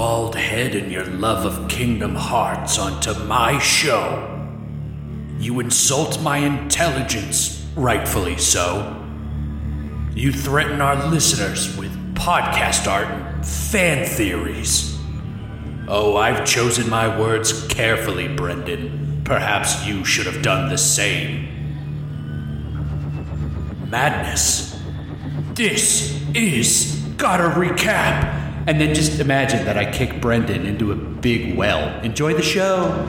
bald head and your love of Kingdom Hearts onto my show. You insult my intelligence, rightfully so. You threaten our listeners with podcast art and fan theories. Oh, I've chosen my words carefully, Brendan. Perhaps you should have done the same. Madness. This is Gotta Recap. And then just imagine that I kick Brendan into a big well. Enjoy the show.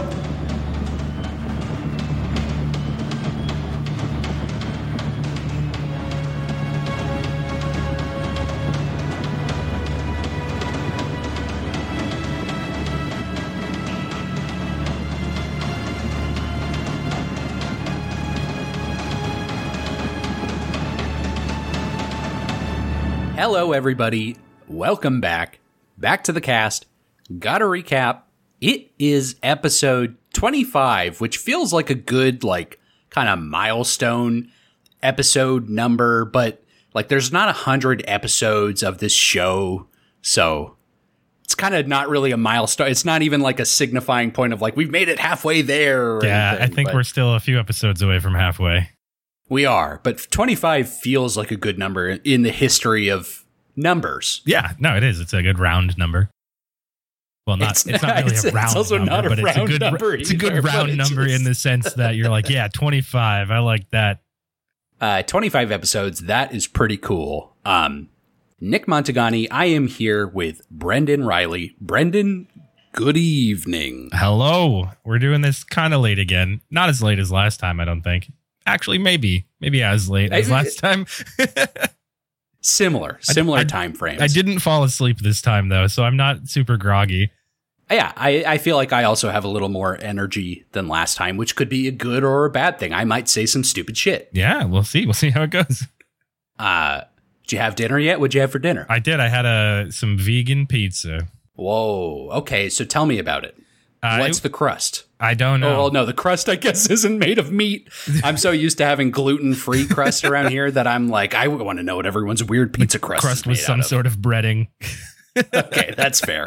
Hello, everybody. Welcome back. Back to the cast. Gotta recap. It is episode 25, which feels like a good, like, kind of milestone episode number, but, like, there's not a hundred episodes of this show, so it's kind of not really a milestone. It's not even like a signifying point of, like, we've made it halfway there. Yeah, I think we're still a few episodes away from halfway. We are, but 25 feels like a good number in the history of numbers. Yeah, no, it is. It's a good round number. Well, not It's it's, not really it's- a it's round also number, a but it's a good number it's a good either, round number in the sense that you're like, yeah, 25. I like that. Uh, 25 episodes, that is pretty cool. Um, Nick Montagani, I am here with Brendan Riley. Brendan, good evening. Hello. We're doing this kind of late again. Not as late as last time, I don't think. Actually, maybe. Maybe as late as last time. Similar, similar I- time frames. I didn't fall asleep this time though, so I'm not super groggy. Yeah, I, I feel like I also have a little more energy than last time, which could be a good or a bad thing. I might say some stupid shit. Yeah, we'll see. We'll see how it goes. Uh, did you have dinner yet? What'd you have for dinner? I did. I had a some vegan pizza. Whoa. Okay, so tell me about it. Uh, What's it- the crust? I don't Oh, know. well, no, the crust, I guess, isn't made of meat. I'm so used to having gluten free crust around here that I'm like, I want to know what everyone's weird pizza crust, crust is was some out of. sort of breading. Okay, that's fair.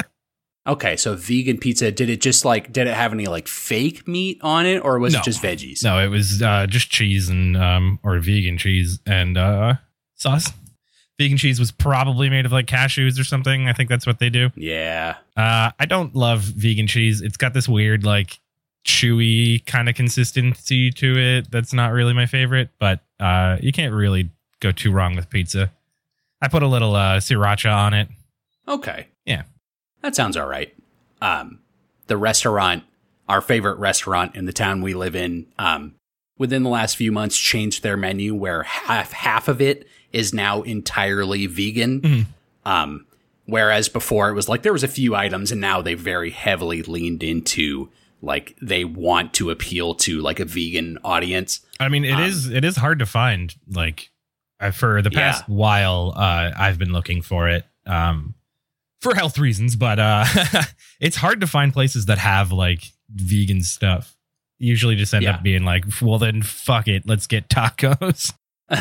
Okay, so vegan pizza, did it just like, did it have any like fake meat on it or was No. it just veggies? No, it was uh, just cheese and um, or vegan cheese and uh, sauce. Vegan cheese was probably made of like cashews or something. I think that's what they do. Yeah. Uh, I don't love vegan cheese. It's got this weird like chewy kind of consistency to it. That's not really my favorite, but uh, you can't really go too wrong with pizza. I put a little uh, sriracha on it. Okay. Yeah. That sounds all right. Um, the restaurant, our favorite restaurant in the town we live in, um, within the last few months changed their menu where half half of it is now entirely vegan. Mhm. Um, whereas before it was like there was a few items and now they very heavily leaned into like they want to appeal to like a vegan audience. I mean, it Um, is it is hard to find. Like uh, for the past while, uh, I've been looking for it um, for health reasons, but uh, it's hard to find places that have like vegan stuff. Usually, just end Yeah. up being like, well, then fuck it, let's get tacos.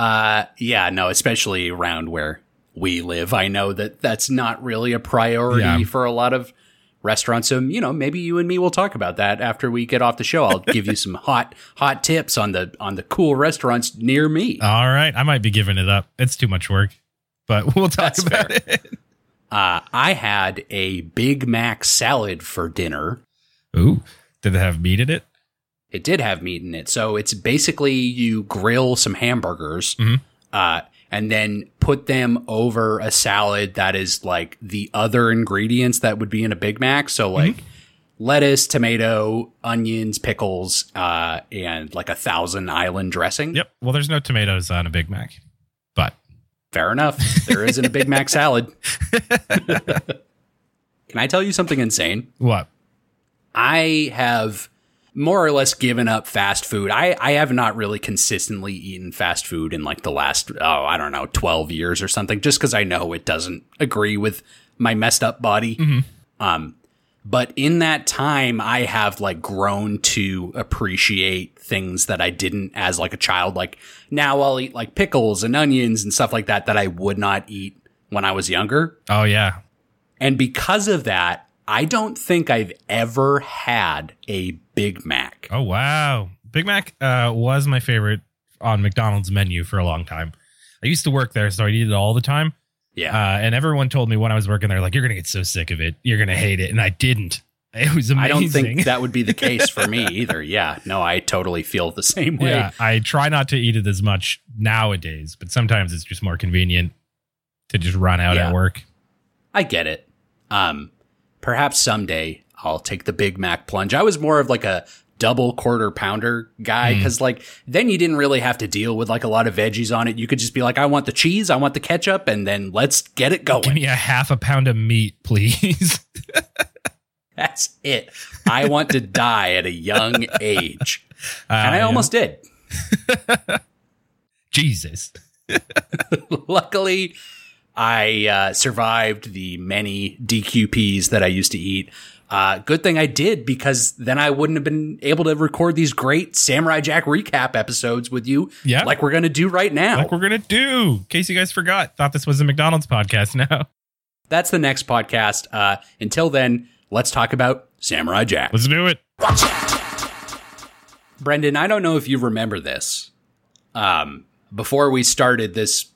uh, yeah, no, especially around where we live. I know that that's not really a priority Yeah. for a lot of restaurants. So, you know, maybe you and me will talk about that after we get off the show. I'll give you some hot, hot tips on the, on the cool restaurants near me. All right, I might be giving it up. It's too much work, but we'll talk That's about fair. it. Uh, I had a Big Mac salad for dinner. Ooh, did it have meat in it? It did have meat in it. So it's basically you grill some hamburgers, Mhm. uh, and then put them over a salad that is like the other ingredients that would be in a Big Mac. So like lettuce, tomato, onions, pickles, uh, and like a thousand island dressing. Yep. Well, there's no tomatoes on a Big Mac, but Fair enough. There isn't a Big Mac salad. Can I tell you something insane? what? I have more or less given up fast food. I, I have not really consistently eaten fast food in like the last, oh, I don't know, 12 years or something, just because I know it doesn't agree with my messed up body. Um, but in that time, I have like grown to appreciate things that I didn't as like a child. Like now I'll eat like pickles and onions and stuff like that that I would not eat when I was younger. Oh yeah, And because of that, I don't think I've ever had a Big Mac. Oh wow, Big Mac uh, was my favorite on McDonald's menu for a long time. I used to work there, so I eat it all the time. Yeah. Uh, and everyone told me when I was working there, like, you're gonna get so sick of it, you're gonna hate it, and I didn't. It was amazing. I don't think that would be the case for me either. Yeah. No, I totally feel the same way. Yeah, I try not to eat it as much nowadays, but sometimes it's just more convenient to just run out Yeah. at work. I get it. Um, perhaps someday I'll take the Big Mac plunge. I was more of like a double quarter pounder guy Hmm. because like then you didn't really have to deal with like a lot of veggies on it. You could just be like, I want the cheese, I want the ketchup, and then let's get it going. Give me a half a pound of meat, please. That's it. I want to die at a young age, and I Uh, yeah. almost did. Jesus. Luckily, I uh, survived the many DQPs that I used to eat. Uh, good thing I did because then I wouldn't have been able to record these great Samurai Jack recap episodes with you, Yeah. like we're going to do right now. Like we're gonna do. In case you guys forgot, thought this was a McDonald's podcast. Now That's the next podcast. Uh, until then, let's talk about Samurai Jack. let's do it. Brendan, I don't know if you remember this. Um, before we started this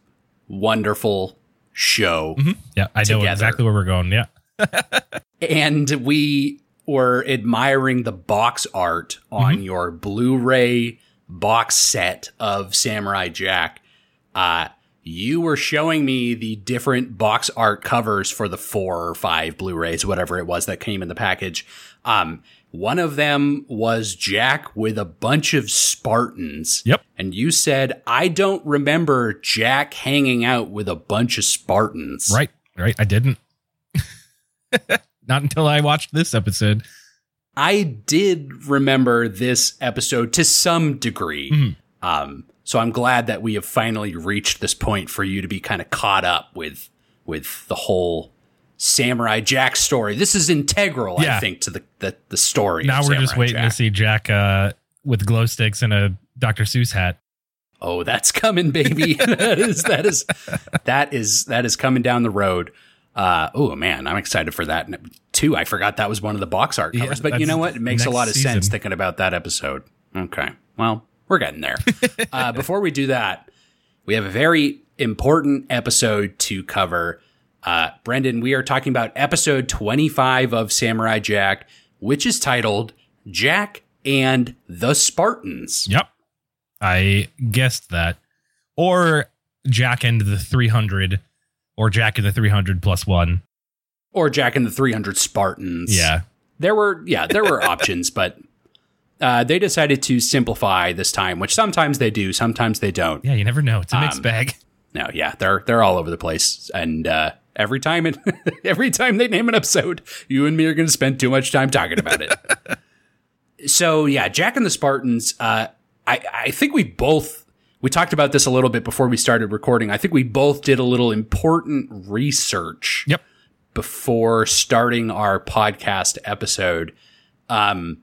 wonderful show, Yeah, I know exactly where we're going. Yeah. and we were admiring the box art on your Blu-ray box set of Samurai Jack. Uh, you were showing me the different box art covers for the four or five Blu-rays, whatever it was that came in the package. Um, one of them was Jack with a bunch of Spartans. Yep. And you said, I don't remember Jack hanging out with a bunch of Spartans. Right. Right. I didn't. Not until I watched this episode. I did remember this episode to some degree. Mhm. Um, so I'm glad that we have finally reached this point for you to be kind of caught up with with the whole Samurai Jack story. This is integral, I think, to the the, the story. Now we're just waiting Jack. to see Jack uh, with glow sticks and a Dr. Seuss hat. Oh, that's coming, baby. that is that is that is that is coming down the road. Uh, oh man, I'm excited for that too. I forgot that was one of the box art Yeah, covers, but you know what? It makes a lot of sense thinking about that episode. Okay, well, we're getting there. uh, before we do that, we have a very important episode to cover. Uh, Brendan, we are talking about episode 25 of Samurai Jack, which is titled Jack and the Spartans. Yep. I guessed that. Or Jack and the 300, or Jack and the 300 plus one. Or Jack and the 300 Spartans. Yeah. There were, yeah, there were options, but uh, they decided to simplify this time, which sometimes they do, sometimes they don't. Yeah, you never know. It's a mixed Um, bag. No, yeah, they're they're all over the place, and uh, every time it, every time they name an episode, you and me are going to spend too much time talking about it. so yeah, Jack and the Spartans. Uh, I I think we both we talked about this a little bit before we started recording. I think we both did a little important research Yep. before starting our podcast episode. Um,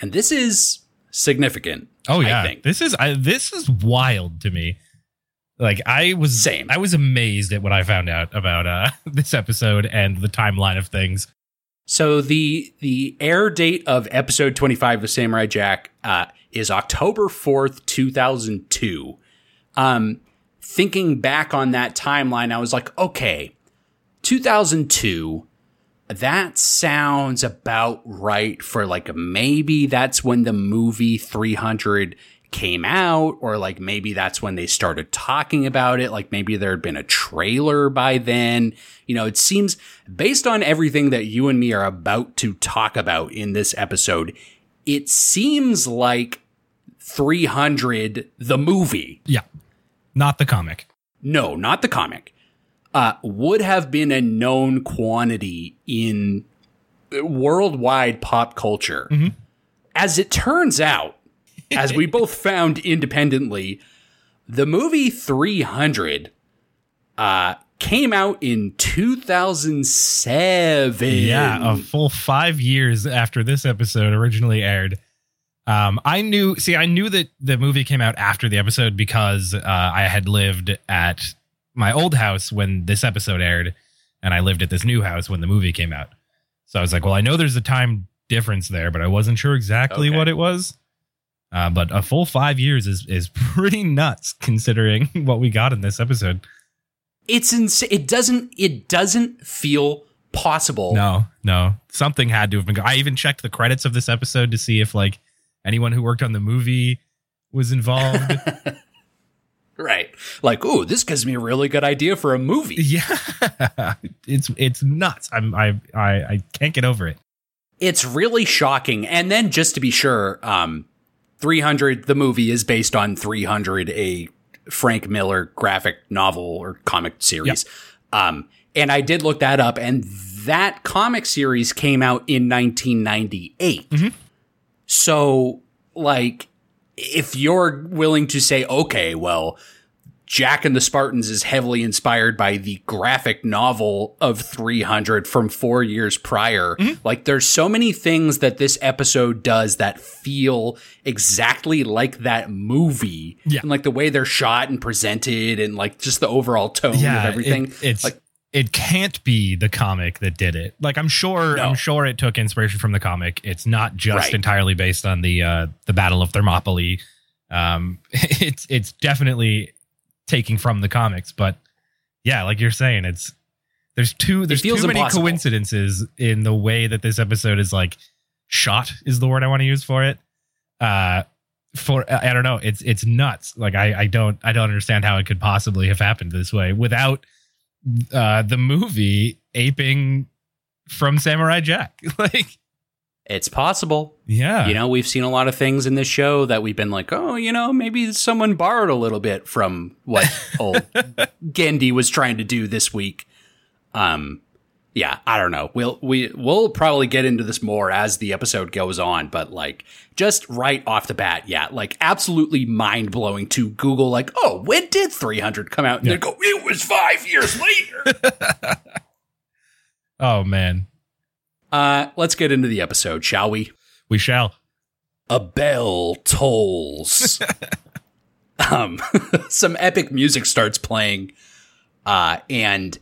and this is significant. Oh I yeah, think. this is I, this is wild to me. Like I was Same. I was amazed at what I found out about uh this episode and the timeline of things. So the the air date of episode 25 of Samurai Jack uh, is October 4th, 2002. Um, thinking back on that timeline, I was like, okay, 2002, that sounds about right for like maybe that's when the movie 300 came out, or like maybe that's when they started talking about it. Like maybe there had been a trailer by then. You know, it seems based on everything that you and me are about to talk about in this episode, it seems like 300, the movie, Yeah. Not the comic. no, not the comic, uh, would have been a known quantity in worldwide pop culture. As it turns out, as we both found independently, the movie 300 uh, came out in 2007. Yeah, a full five years after this episode originally aired. Um, I knew. See, I knew that the movie came out after the episode because uh, I had lived at my old house when this episode aired, and I lived at this new house when the movie came out. So I was like, well, I know there's a time difference there, but I wasn't sure exactly Okay. what it was. Uh, but a full five years is is pretty nuts considering what we got in this episode. It's insane. It doesn't. It doesn't feel possible. No, no, something had to have been. go- I even checked the credits of this episode to see if like anyone who worked on the movie was involved. Right. Like, ooh, this gives me a really good idea for a movie. yeah, it's it's nuts. I'm I I I can't get over it. It's really shocking. And then just to be sure, um, 300, the movie is based on 300, a Frank Miller graphic novel or comic series. Um, and I did look that up, and that comic series came out in 1998. So, like, if you're willing to say, okay, well, Jack and the Spartans is heavily inspired by the graphic novel of 300 from four years prior. Mm-hmm. Like, there's so many things that this episode does that feel exactly like that movie. Yeah. And like the way they're shot and presented and like just the overall tone of everything. It, it's like, it can't be the comic that did it. Like I'm sure No. I'm sure it took inspiration from the comic. It's not just Right. entirely based on the uh the Battle of Thermopylae. Um it's it's definitely taking from the comics, but yeah, like you're saying, it's there's too there's too many impossible. coincidences in the way that this episode is like shot is the word I want to use for it. Uh for I I don't know, it's it's nuts. Like I I don't I don't understand how it could possibly have happened this way without uh the movie aping from Samurai Jack. like it's possible. yeah. You know, we've seen a lot of things in this show that we've been like, oh, you know, maybe someone borrowed a little bit from what old Genndy was trying to do this week. Um, yeah, I don't know. We'll we we'll probably get into this more as the episode goes on, but like just right off the bat, yeah, like absolutely mind blowing to Google. Like, oh, when did 300 come out? And Yeah. they go, it was five years later. Oh man. uh, let's get into the episode, shall we? We shall. a bell tolls. um, some epic music starts playing, uh, and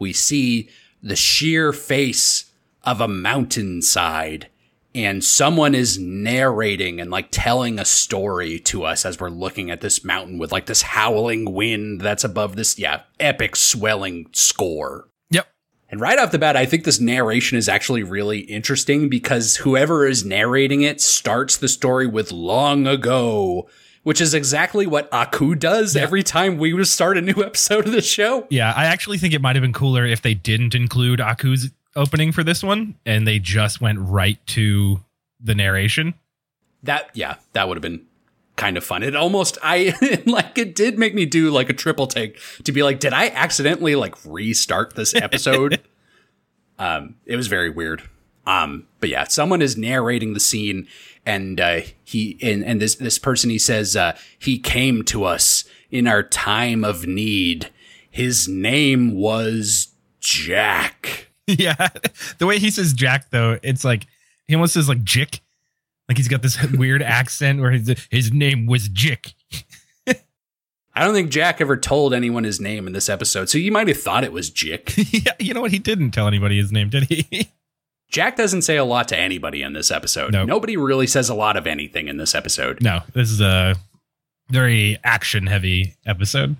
we see the sheer face of a mountainside, and someone is narrating and like telling a story to us as we're looking at this mountain with like this howling wind that's above this, yeah, epic swelling score. Yep. And right off the bat, I think this narration is actually really interesting because whoever is narrating it starts the story with long ago, which is exactly what Aku does every time we would start a new episode of the show. Yeah, I actually think it might have been cooler if they didn't include Aku's opening for this one and they just went right to the narration. That, yeah, that would have been kind of fun. It almost, I like, it did make me do like a triple take to be like, did I accidentally like restart this episode? um, it was very weird. Um, but yeah, someone is narrating the scene and, uh, he, and, and this, this person, he says, uh, he came to us in our time of need. His name was Jack. yeah. The way he says Jack though, it's like he almost says like Jick. Like he's got this weird accent where his his name was Jick. I don't think Jack ever told anyone his name in this episode, so you might have thought it was Jick. yeah, you know what? He didn't tell anybody his name, did he? Jack doesn't say a lot to anybody in this episode. Nope. Nobody really says a lot of anything in this episode. no, this is a very action heavy episode.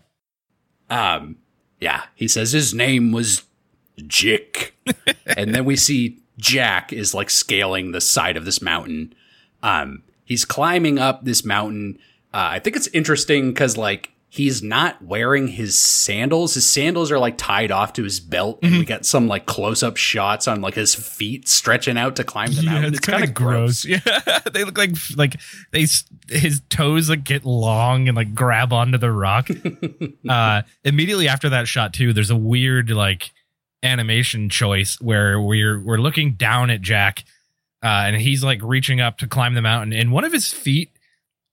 Um, yeah, he says his name was Jick. and then we see Jack is like scaling the side of this mountain. Um, he's climbing up this mountain. Uh, I think it's interesting because like he's not wearing his sandals. His sandals are like tied off to his belt, and we get some like close up shots on like his feet stretching out to climb the mountain. it's, kind of gross. Yeah, they look like like they his toes like get long and like grab onto the rock. uh, immediately after that shot too, there's a weird like animation choice where we're we're looking down at Jack, uh, and he's like reaching up to climb the mountain, and one of his feet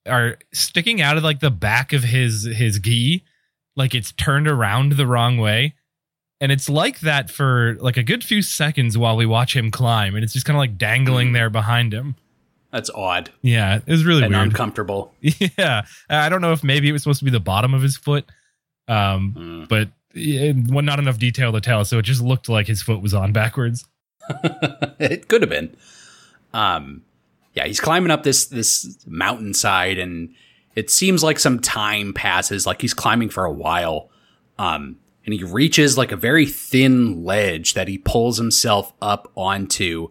are sticking out of like the back of his his gi, like it's turned around the wrong way. And it's like that for like a good few seconds while we watch him climb, and it's just kind of like dangling there behind him. That's odd Yeah, it was really and weird. uncomfortable. yeah, I don't know if maybe it was supposed to be the bottom of his foot, um, Mm. but yeah, well, not enough detail to tell, so it just looked like his foot was on backwards. it could have been. Um, yeah, he's climbing up this this mountainside, and it seems like some time passes, like he's climbing for a while. Um, and he reaches like a very thin ledge that he pulls himself up onto,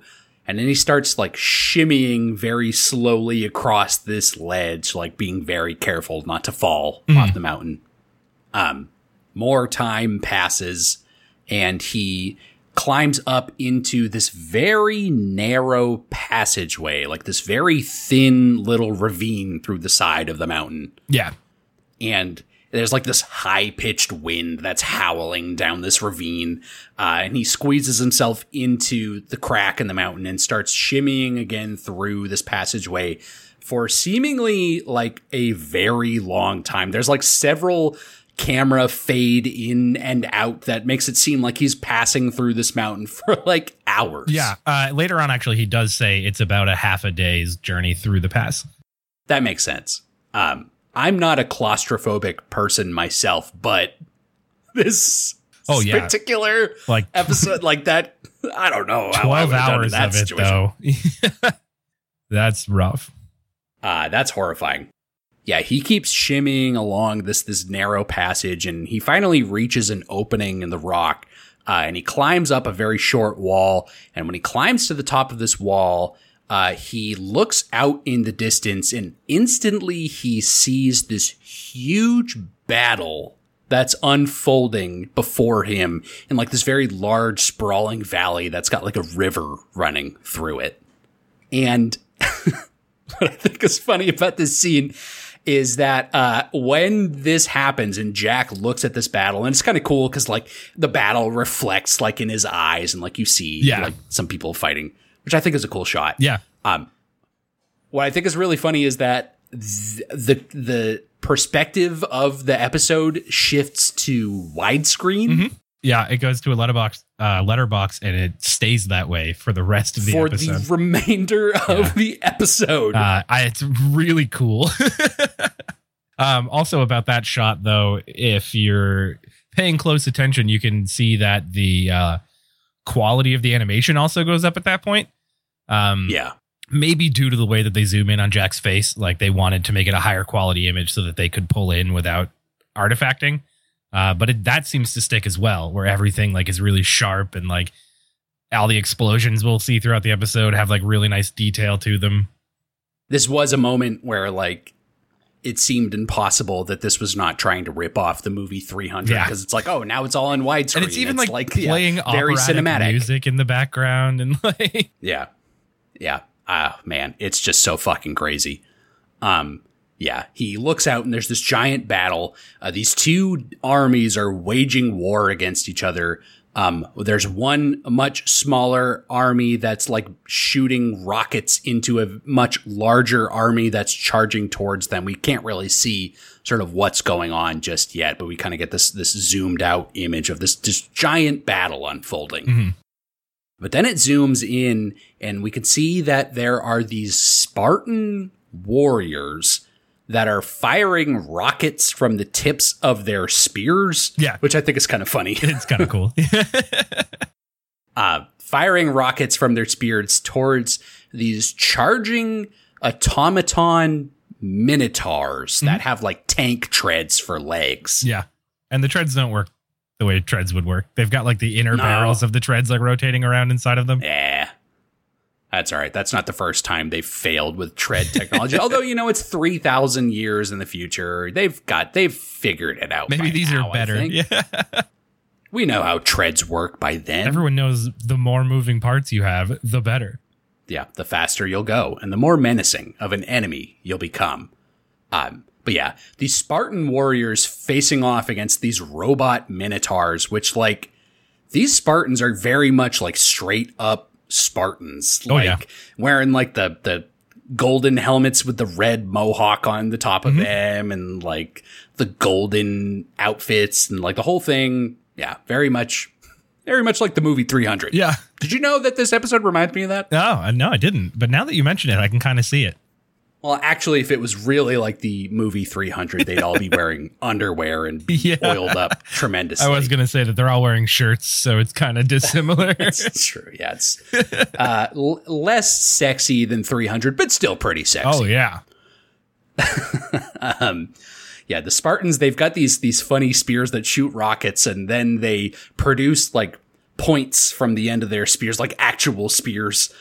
and then he starts like shimmying very slowly across this ledge, like being very careful not to fall off the mountain. Um, more time passes, and he climbs up into this very narrow passageway, like this very thin little ravine through the side of the mountain. Yeah. And there's like this high pitched wind that's howling down this ravine. Uh, and he squeezes himself into the crack in the mountain and starts shimmying again through this passageway for seemingly like a very long time. There's like several camera fade in and out that makes it seem like he's passing through this mountain for like hours. Yeah. Uh, later on, actually, he does say it's about a half a day's journey through the pass. That makes sense. Um, I'm not a claustrophobic person myself, but this Oh, yeah. particular Like episode like that, I don't know. 12 would've done in hours that of it, situation. though. That's rough. Uh, that's horrifying. Yeah, he keeps shimmying along this this narrow passage, and he finally reaches an opening in the rock. Uh, and he climbs up a very short wall. And when he climbs to the top of this wall, uh, he looks out in the distance, and instantly he sees this huge battle that's unfolding before him in like this very large, sprawling valley that's got like a river running through it. And what I think is funny about this scene is that uh, when this happens and Jack looks at this battle, and it's kind of cool because like the battle reflects like in his eyes, and like you see Yeah. like some people fighting, which I think is a cool shot. Yeah. Um, what I think is really funny is that th- the the perspective of the episode shifts to widescreen Yeah. It goes to a letterbox, uh, letterbox and it stays that way for the rest of the for episode. the remainder of Yeah. the episode. Uh, I, it's really cool. um, also about that shot, though, if you're paying close attention, you can see that the uh, quality of the animation also goes up at that point. Um, yeah, maybe due to the way that they zoom in on Jack's face, like they wanted to make it a higher quality image so that they could pull in without artifacting. Uh, but it, that seems to stick as well, where everything like is really sharp and like all the explosions we'll see throughout the episode have like really nice detail to them. this was a moment where like it seemed impossible that this was not trying to rip off the movie 300 Yeah. because it's like oh now it's all in widescreen. And it's even like, yeah, playing very cinematic. music in the background and like yeah. Yeah. Ah man. It's just so fucking crazy. Um yeah he looks out and there's this giant battle. Uh, these two armies are waging war against each other. Um there's one much smaller army that's like shooting rockets into a much larger army that's charging towards them. We can't really see sort of what's going on just yet but we kind of get this this zoomed out image of this this giant battle unfolding. But then it zooms in, and we can see that there are these Spartan warriors that are firing rockets from the tips of their spears. Yeah. Which I think is kind of funny. it's kind of cool. uh, firing rockets from their spears towards these charging automaton minotaurs that have like tank treads for legs. yeah. And the treads don't work the way treads would work. They've got like the inner No. barrels of the treads like rotating around inside of them. Yeah. That's all right. That's not the first time they've failed with tread technology. Although, you know, it's 3,000 years in the future. They've got, they've figured it out. Maybe these now, are better. Yeah. We know how treads work by then. Everyone knows the more moving parts you have, the better. yeah, the faster you'll go and the more menacing of an enemy you'll become. Um, but yeah, these Spartan warriors facing off against these robot minotaurs, which like these Spartans are very much like straight up Spartans, Oh, like yeah. wearing like the the golden helmets with the red mohawk on the top Mm-hmm. of them, and like the golden outfits and like the whole thing. Yeah, very much, very much like the movie 300. Yeah. Did you know that this episode reminds me of that? Oh, no, I didn't. But now that you mention it, I can kind of see it. Well, actually, if it was really like the movie 300, they'd all be wearing underwear and be Yeah. oiled up tremendously. I was gonna say that they're all wearing shirts, so it's kind of dissimilar. It's true. Yeah, it's uh, l- less sexy than 300, but still pretty sexy. oh yeah, um, yeah, the Spartans they've got these these funny spears that shoot rockets, and then they produce like points from the end of their spears, like actual spears.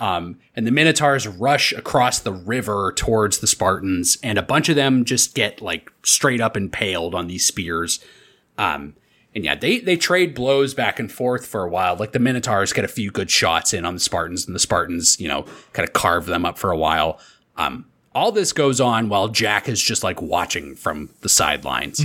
Um, and the Minotaurs rush across the river towards the Spartans, and a bunch of them just get like straight up impaled on these spears. Um, and yeah, they they trade blows back and forth for a while. Like the Minotaurs get a few good shots in on the Spartans, and the Spartans, you know, kind of carve them up for a while. Um, all this goes on while Jack is just like watching from the sidelines.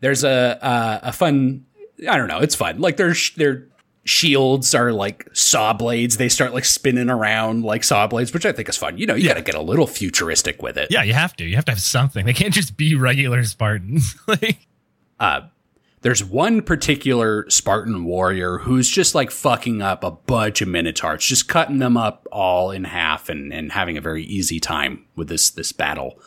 There's a uh, a fun, I don't know, it's fun. Like their sh- their shields are like saw blades. They start like spinning around like saw blades, which I think is fun. You know, you got to get a little futuristic with it. yeah. You have to. You have to have something. They can't just be regular Spartans. like uh, there's one particular Spartan warrior who's just like fucking up a bunch of minotaurs, just cutting them up all in half and, and having a very easy time with this this battle.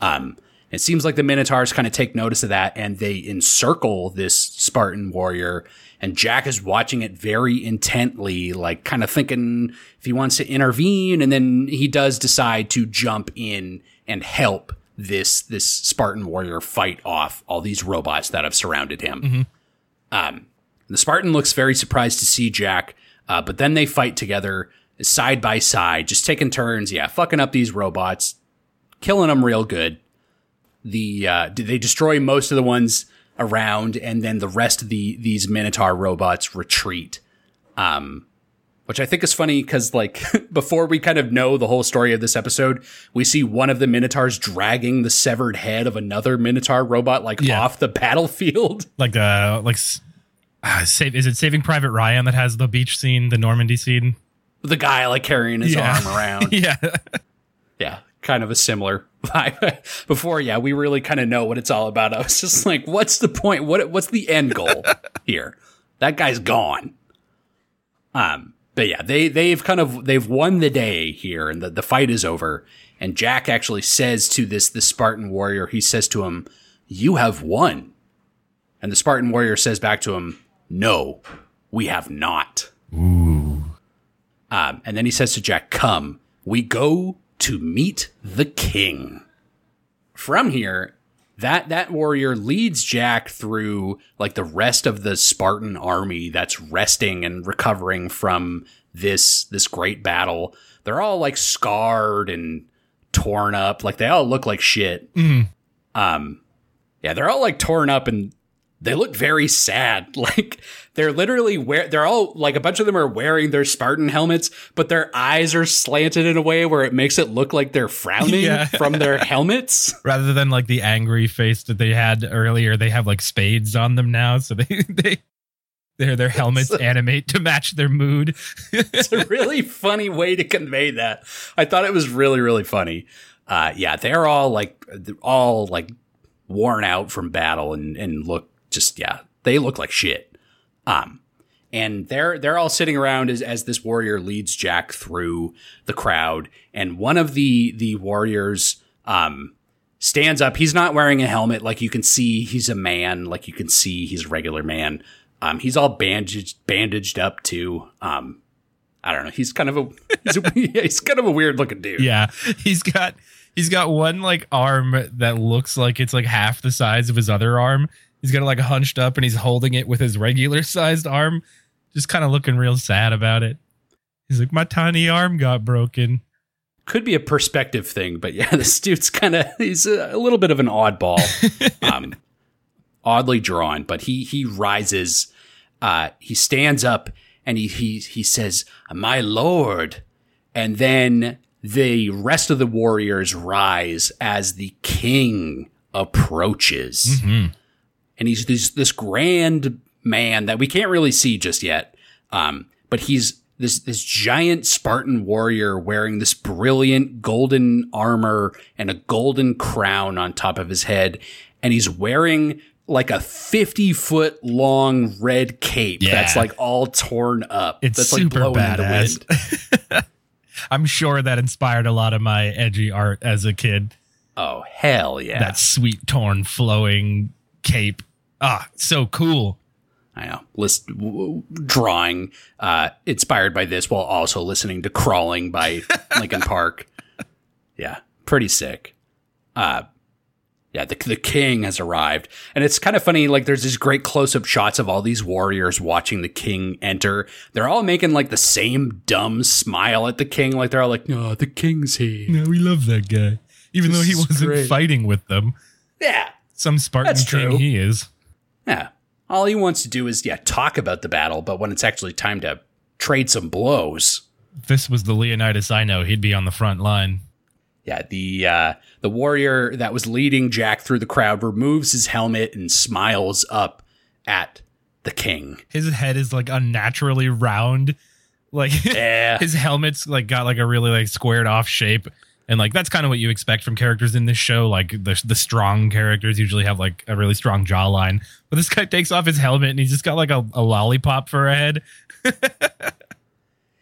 Um, it seems like the minotaurs kind of take notice of that and they encircle this Spartan warrior. And Jack is watching it very intently, like kind of thinking if he wants to intervene. And then he does decide to jump in and help this this Spartan warrior fight off all these robots that have surrounded him. Um, the Spartan looks very surprised to see Jack, uh, but then they fight together side by side, just taking turns. Yeah, fucking up these robots, killing them real good. The uh, they destroy most of the ones around, and then the rest of the these Minotaur robots retreat. Um, which I think is funny because, like, before we kind of know the whole story of this episode, we see one of the Minotaurs dragging the severed head of another Minotaur robot, like, Yeah. off the battlefield. like uh like uh, save is it Saving Private Ryan that has the beach scene, the Normandy scene? The guy, like, carrying his Yeah. arm around. yeah. yeah, kind of a similar vibe. Before, yeah, we really kind of know what it's all about. I was just like, what's the point? What what's the end goal here? That guy's gone. Um, but yeah, they they've kind of they've won the day here, and the the fight is over. And Jack actually says to this this Spartan warrior, he says to him, "You have won." And the Spartan warrior says back to him, "No, we have not." Um, and then he says to Jack, Come, we go to meet the king. From here, that, that warrior leads Jack through like the rest of the Spartan army that's resting and recovering from this, this great battle. They're all like scarred and torn up. Like they all look like shit. Um, yeah, they're all like torn up and they look very sad. Like they're literally wear they're all like a bunch of them are wearing their Spartan helmets, but their eyes are slanted in a way where it makes it look like they're frowning Yeah. from their helmets. Rather than like the angry face that they had earlier, they have like spades on them now, so they they their their helmets animate to match their mood. It's a really funny way to convey that. I thought it was really really funny. Uh yeah, they're all like they're all like worn out from battle and and look just yeah, they look like shit. Um and they're they're all sitting around as as this warrior leads Jack through the crowd, and one of the the warriors um stands up. He's not wearing a helmet, like you can see he's a man, like you can see he's a regular man. Um, he's all bandaged bandaged up too. Um, I don't know. He's kind of a he's, a, he's kind of a weird looking dude. yeah, he's got he's got one like arm that looks like it's like half the size of his other arm. He's got it like hunched up and he's holding it with his regular sized arm, just kind of looking real sad about it. He's like, my tiny arm got broken. could be a perspective thing, but yeah, this dude's kind of he's a, a little bit of an oddball, um, oddly drawn. But he he rises, uh, he stands up, and he he he says, "My lord," and then the rest of the warriors rise as the king approaches and he's this this grand man that we can't really see just yet. Um, but he's this this giant Spartan warrior wearing this brilliant golden armor and a golden crown on top of his head, and he's wearing like a 50 foot long red cape Yeah. that's like all torn up. It's that's super like blowing in the badass. wind. I'm sure that inspired a lot of my edgy art as a kid. Oh hell yeah! That sweet torn flowing cape. Ah, so cool. I know. List w- drawing uh, inspired by this while also listening to "Crawling" by Linkin Park. Yeah, pretty sick. Uh, yeah, the the king has arrived, and it's kind of funny. Like, there's these great close up shots of all these warriors watching the king enter. They're all making like the same dumb smile at the king. Like they're all like, "No, the king's here." No, we love that guy, even This though he wasn't great. fighting with them. Yeah, Some Spartan That's king true. he is. Yeah. All he wants to do is yeah talk about the battle, but when it's actually time to trade some blows, this was the Leonidas I know, he'd be on the front line. Yeah, the uh, the warrior that was leading Jack through the crowd removes his helmet and smiles up at the king. His head is like unnaturally round. Like Yeah. his helmet's like got like a really like squared off shape. And like that's kind of what you expect from characters in this show. Like the the strong characters usually have like a really strong jawline. But this guy takes off his helmet and he's just got like a, a lollipop for a head.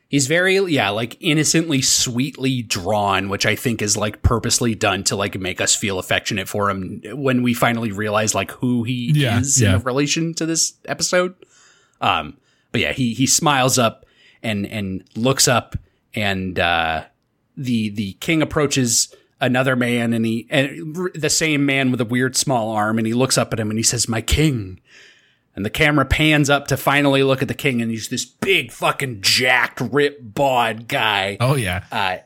He's very yeah, like innocently sweetly drawn, which I think is like purposely done to like make us feel affectionate for him when we finally realize like who he Yeah, is yeah. in relation to this episode. Um but yeah, he he smiles up and and looks up and uh the the king approaches another man and he and the same man with a weird small arm and he looks up at him and he says my king. And the camera pans up to finally look at the king and he's this big fucking jacked rip bod guy. Oh yeah. uh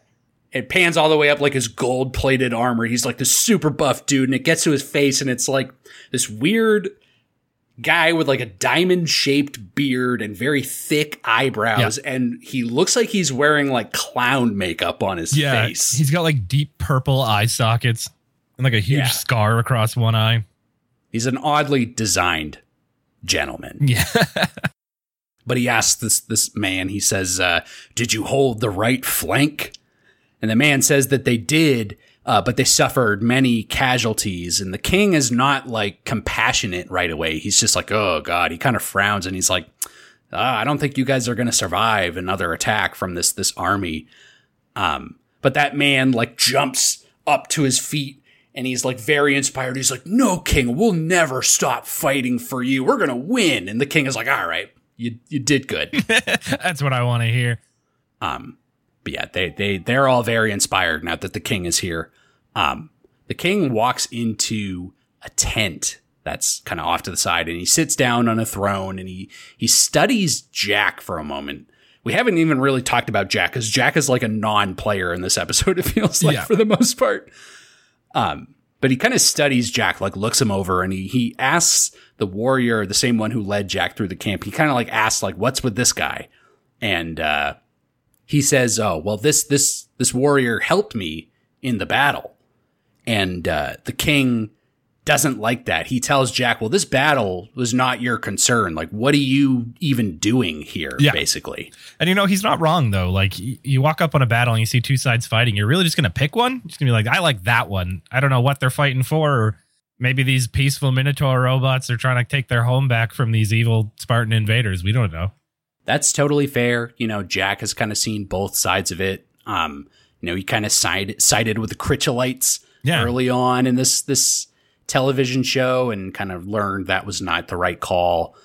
it pans all the way up like his gold plated armor. He's like this super buff dude and it gets to his face and it's like this weird guy with like a diamond shaped beard and very thick eyebrows and he looks like he's wearing like clown makeup on his Yeah. face He's got like deep purple eye sockets and like a huge Yeah. scar across one eye. he's an oddly designed gentleman Yeah. but he asks this this man he says uh, did you hold the right flank and the man says that they did uh, but they suffered many casualties and the king is not like compassionate right away he's just like oh god he kind of frowns and he's like ah, i don't think you guys are going to survive another attack from this this army um, but that man like jumps up to his feet and he's like very inspired. He's like, "No, King, we'll never stop fighting for you. We're gonna win." And the king is like, "All right, you you did good." That's what I want to hear. um, but yeah, they they they're all very inspired now that the king is here. Um, the king walks into a tent that's kind of off to the side, and he sits down on a throne and he he studies Jack for a moment. We haven't even really talked about Jack because Jack is like a non-player in this episode. It feels like Yeah. for the most part. Um, but he kind of studies Jack, like looks him over, and he he asks the warrior, the same one who led Jack through the camp. He kind of like asks, like, "What's with this guy?" And uh, he says, "Oh, well, this this this warrior helped me in the battle." And uh, the king doesn't like that. He tells Jack, "Well, this battle was not your concern. Like, what are you even doing here?" Yeah. Basically, And you know, he's not wrong though. Like you walk up on a battle and you see two sides fighting, you're really just gonna pick one? You're just gonna be like, I like that one. I don't know what they're fighting for, or maybe these peaceful Minotaur robots are trying to take their home back from these evil Spartan invaders. We don't know. That's totally fair. You know, Jack has kind of seen both sides of it. Um, you know, he kind of side sided with the Critchellites Yeah. early on in this this television show and kind of learned that was not the right call.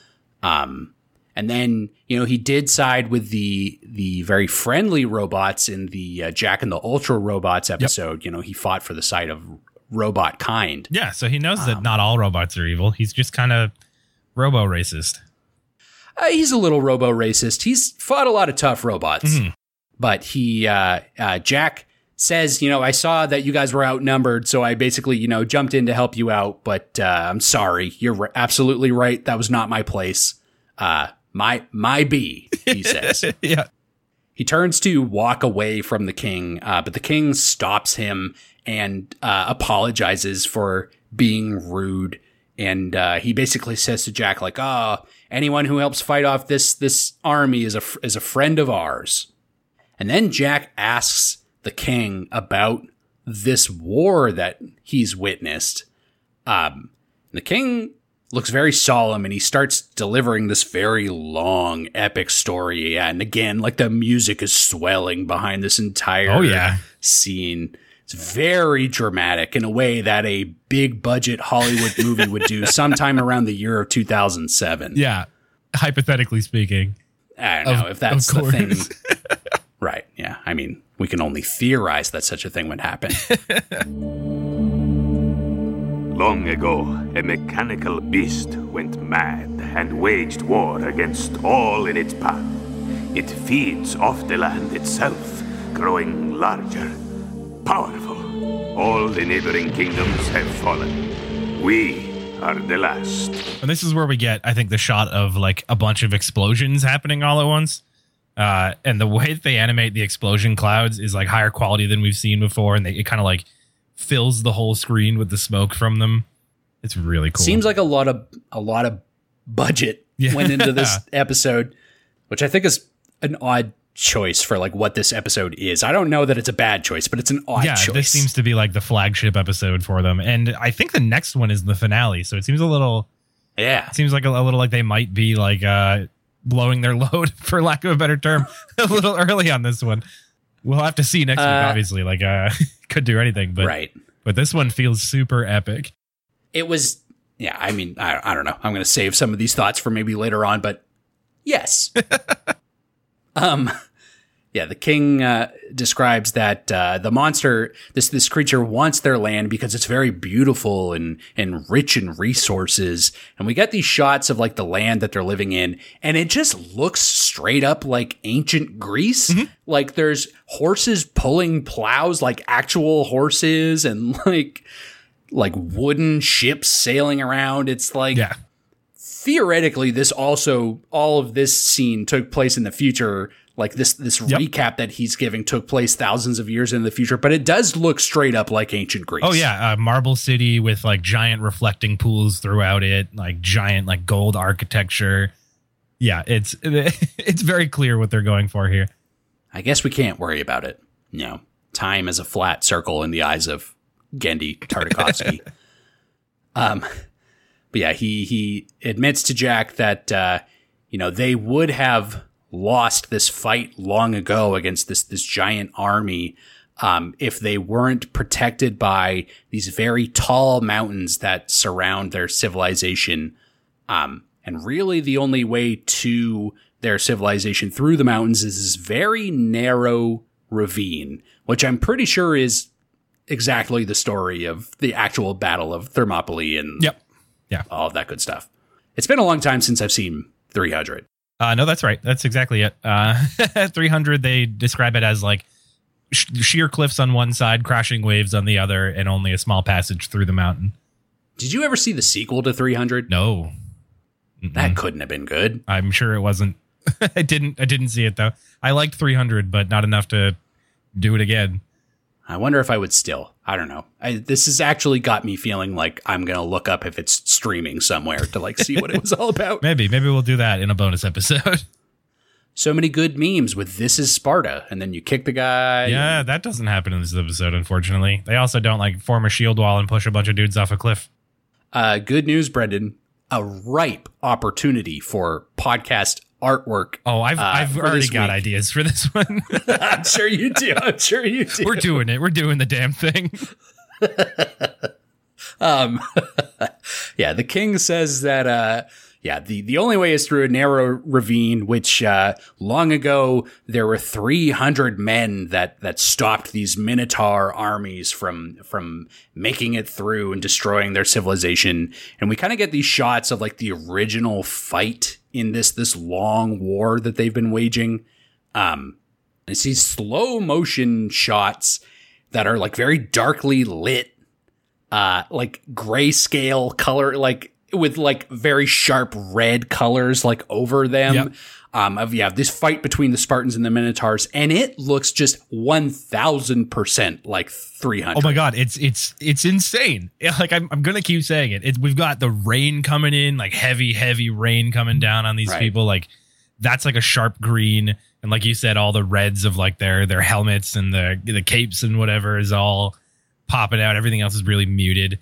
Um, and then you know he did side with the the very friendly robots in the uh, Jack and the Ultra Robots episode. You know he fought for the side of robot kind. Yeah, so he knows that not all robots are evil. He's just kind of robo racist. Uh, he's a little robo racist. He's fought a lot of tough robots, Mhm. but he uh, uh, Jack says, you know, I saw that you guys were outnumbered, so I basically, you know, jumped in to help you out. But uh, I'm sorry, you're absolutely right. That was not my place. Uh, my my B, he says. yeah. He turns to walk away from the king, uh, but the king stops him and uh, apologizes for being rude. And uh, he basically says to Jack, like, "Ah, anyone who helps fight off this this army is a is a friend of ours." And then Jack asks the king about this war that he's witnessed. Um, the king looks very solemn and he starts delivering this very long epic story and again like the music is swelling behind this entire Oh, yeah. scene it's very dramatic in a way that a big budget hollywood movie would do sometime around the year of 2007 Yeah. Hypothetically speaking. i don't know Of- if that's the thing right yeah i mean we can only theorize that such a thing would happen Long ago, a mechanical beast went mad and waged war against all in its path. It feeds off the land itself, growing larger, powerful. All the neighboring kingdoms have fallen. We are the last. And this is where we get, I think, the shot of like a bunch of explosions happening all at once. Uh, and the way that they animate the explosion clouds is like higher quality than we've seen before, and they, it kind of like fills the whole screen with the smoke from them. It's really cool. Seems like a lot of a lot of budget Yeah. went into this episode, which I think is an odd choice for like what this episode is. I don't know that it's a bad choice, but it's an odd yeah, choice. this seems to be like the flagship episode for them, and I think the next one is the finale. So it seems a little, yeah. seems like a, a little like they might be like uh blowing their load, for lack of a better term, a little early on this one. We'll have to see next week. Uh, Obviously, like uh, could do anything, but right. but this one feels super epic. It was yeah, I mean, I, I don't know. I'm going to save some of these thoughts for maybe later on, but yes. um yeah, the king uh, describes that uh, the monster, this this creature, wants their land because it's very beautiful and and rich in resources. And we get these shots of like the land that they're living in, and it just looks straight up like ancient Greece. Like there's horses pulling plows, like actual horses, and like like wooden ships sailing around. It's like Yeah, theoretically this also all of this scene took place in the future like this this Yep. recap that he's giving took place thousands of years in the future but it does look straight up like ancient greece Oh yeah, uh, Marble City with like giant reflecting pools throughout it, like giant like gold architecture. Yeah, it's it's very clear what they're going for here. i guess we can't worry about it you know time is a flat circle in the eyes of Genndy Tartakovsky um but yeah he he admits to jack that uh you know they would have lost this fight long ago against this this giant army um, if they weren't protected by these very tall mountains that surround their civilization. Um, and really, the only way to their civilization through the mountains is this very narrow ravine, which I'm pretty sure is exactly the story of the actual Battle of Thermopylae and Yep. all of that good stuff. It's been a long time since I've seen 300. Uh, no, that's right. That's exactly it. Uh, 300, they describe it as like sh- sheer cliffs on one side, crashing waves on the other, and only a small passage through the mountain. Did you ever see the sequel to 300? No, That couldn't have been good. I'm sure it wasn't. I didn't. I didn't see it though. I liked 300, but not enough to do it again. I wonder if I would still. I don't know. I, this has actually got me feeling like I'm gonna look up if it's streaming somewhere to like see what it was all about. Maybe, maybe we'll do that in a bonus episode. So many good memes with "This is Sparta," and then you kick the guy. yeah, that doesn't happen in this episode, unfortunately. They also don't like form a shield wall and push a bunch of dudes off a cliff. Uh, good news, Brendan. A ripe opportunity for podcast artwork. Oh, I've I've already got week. ideas for this one. I'm sure you do. I'm sure you do. We're doing it. We're doing the damn thing. Um, yeah, the king says that, uh, yeah, the, the only way is through a narrow ravine, which, uh, long ago there were 300 men that, that stopped these Minotaur armies from, from making it through and destroying their civilization. And we kind of get these shots of like the original fight in this, this long war that they've been waging. Um, it's these slow motion shots that are like very darkly lit uh like grayscale color like with like very sharp red colors like over them Yep. Um of yeah this fight between the spartans and the minotaurs and it looks just 1000% like 300 Oh my god, it's it's it's insane. Yeah, Like I'm I'm gonna keep saying it. It's we've got the rain coming in, like heavy, heavy rain coming down on these Right. people. Like that's like a sharp green, and like you said, all the reds of like their their helmets and the the capes and whatever is all popping out. Everything else is really muted.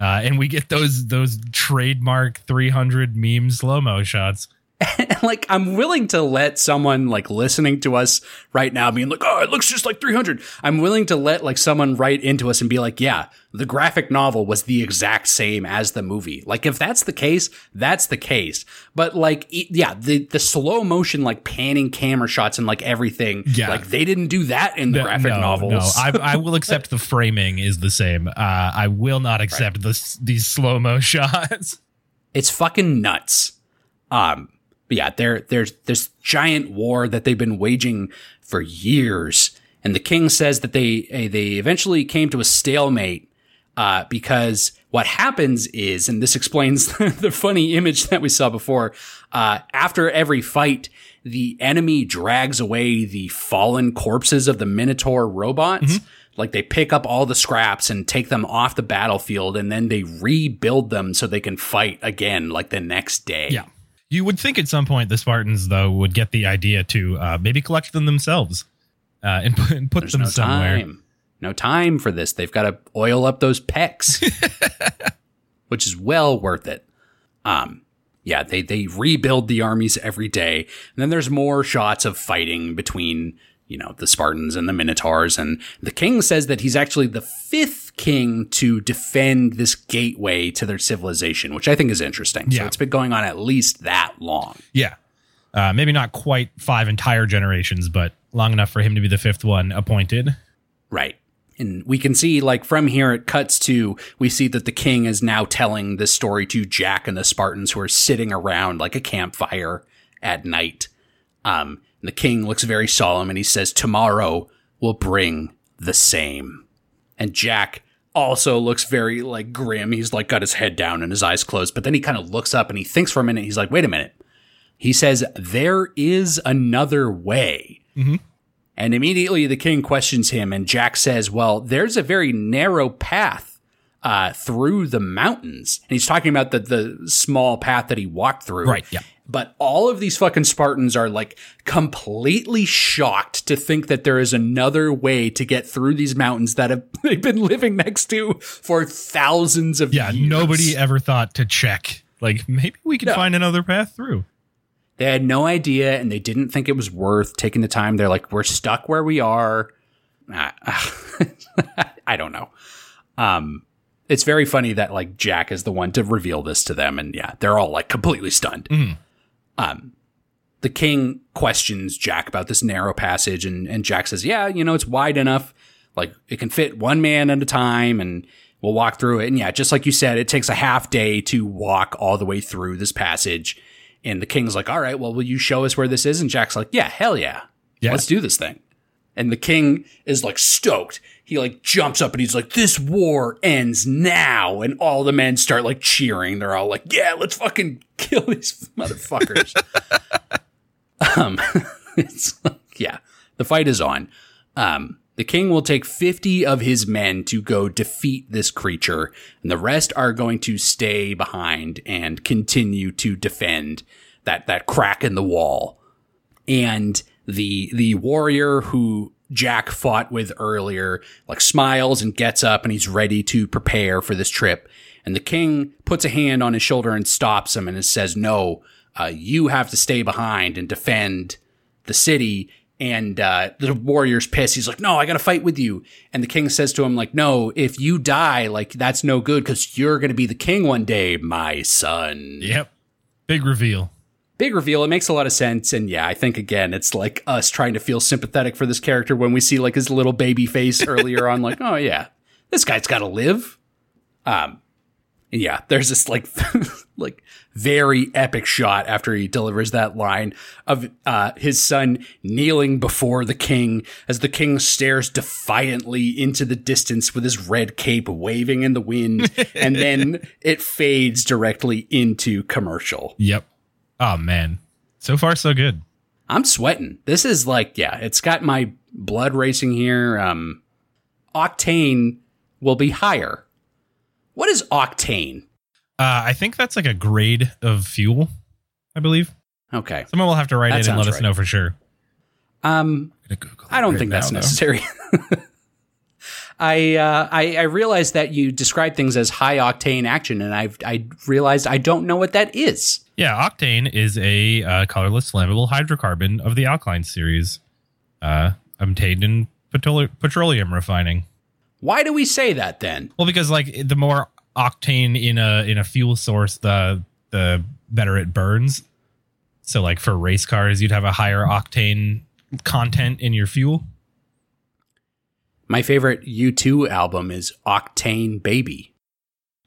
Uh, and we get those those trademark 300 meme slow mo shots. like I'm willing to let someone like listening to us right now being like, "Oh, it looks just like 300." I'm willing to let like someone write into us and be like, "Yeah, the graphic novel was the exact same as the movie." Like if that's the case, that's the case. But like yeah, the the slow motion like panning camera shots and like everything, Yeah. like they didn't do that in the No, graphic no, novels. No, I, I will accept the framing is the same. Uh, I will not accept this these slow mo shots. It's fucking nuts. Um, but yeah, there, there's this giant war that they've been waging for years, and the king says that they eh, they eventually came to a stalemate uh, because what happens is, and this explains the funny image that we saw before. Uh, after every fight, the enemy drags away the fallen corpses of the Minotaur robots. Like they pick up all the scraps and take them off the battlefield, and then they rebuild them so they can fight again, like the next day. Yeah. You would think at some point the Spartans, though, would get the idea to uh, maybe collect them themselves uh, and put, and put There's them no somewhere. time. No time for this. They've got to oil up those pecs, which is well worth it. Um, yeah, they they rebuild the armies every day, and then there's more shots of fighting between you know the Spartans and the Minotaurs, and the king says that he's actually the fifth king to defend this gateway to their civilization, which I think is interesting. So Yeah. it's been going on at least that long. Yeah. Uh, maybe not quite five entire generations, but long enough for him to be the fifth one appointed. Right. And we can see, like, from here, it cuts to, we see that the king is now telling this story to Jack and the Spartans who are sitting around like a campfire at night. Um, and the king looks very solemn and he says, Tomorrow will bring the same. And Jack also looks very, like, grim. He's, like, got his head down and his eyes closed. But then he kind of looks up and he thinks for a minute. He's like, Wait a minute. He says, There is another way. And immediately the king questions him, and Jack says, Well, there's a very narrow path uh, through the mountains. And he's talking about the, the small path that he walked through. Right, yeah. But all of these fucking Spartans are like completely shocked to think that there is another way to get through these mountains that have they've been living next to for thousands of Yeah, years. nobody ever thought to check. Like, maybe we could No. find another path through. They had no idea and they didn't think it was worth taking the time. They're like, we're stuck where we are. I don't know. Um, it's very funny that like Jack is the one to reveal this to them. And yeah, they're all like completely stunned. Um, the king questions Jack about this narrow passage and, and Jack says, yeah, you know, it's wide enough. Like it can fit one man at a time and we'll walk through it. And yeah, just like you said, it takes a half day to walk all the way through this passage. And the king's like, all right, well, will you show us where this is? And Jack's like, yeah, hell yeah. Yeah. Let's do this thing. And the king is like stoked. He like jumps up and he's like, this war ends now. And all the men start like cheering. They're all like, yeah, let's fucking kill these motherfuckers. um, it's like, yeah, the fight is on. Um, the king will take 50 of his men to go defeat this creature, and the rest are going to stay behind and continue to defend that, that crack in the wall. And the, the warrior who Jack fought with earlier, like smiles and gets up and he's ready to prepare for this trip. And the king puts a hand on his shoulder and stops him and says, no, uh, you have to stay behind and defend the city. And uh, the warrior's pissed. He's like, "No, I got to fight with you." And the king says to him, "Like, no, if you die, like that's no good because you're going to be the king one day, my son." Yep. Big reveal. Big reveal. It makes a lot of sense. And yeah, I think again, it's like us trying to feel sympathetic for this character when we see like his little baby face earlier on. Like, oh yeah, this guy's got to live. Um, yeah, there's this like like very epic shot after he delivers that line of uh, his son kneeling before the king as the king stares defiantly into the distance with his red cape waving in the wind, and then it fades directly into commercial. Yep. Oh, man. So far, so good. I'm sweating. This is like, yeah, it's got my blood racing here. Um, octane will be higher. What is octane? Uh, I think that's like a grade of fuel, I believe. Okay. Someone will have to write That it and let sounds us right. know for sure. Um, I'm gonna Google I don't it think that's now, necessary. I, uh, I I realized that you describe things as high octane action, and I've I realized I don't know what that is. Yeah, octane is a uh, colorless flammable hydrocarbon of the alkaline series, uh, obtained in petrol- petroleum refining. Why do we say that then? Well, because like the more octane in a in a fuel source, the the better it burns. So, like for race cars, you'd have a higher octane content in your fuel. My favorite U2 album is Octane Baby.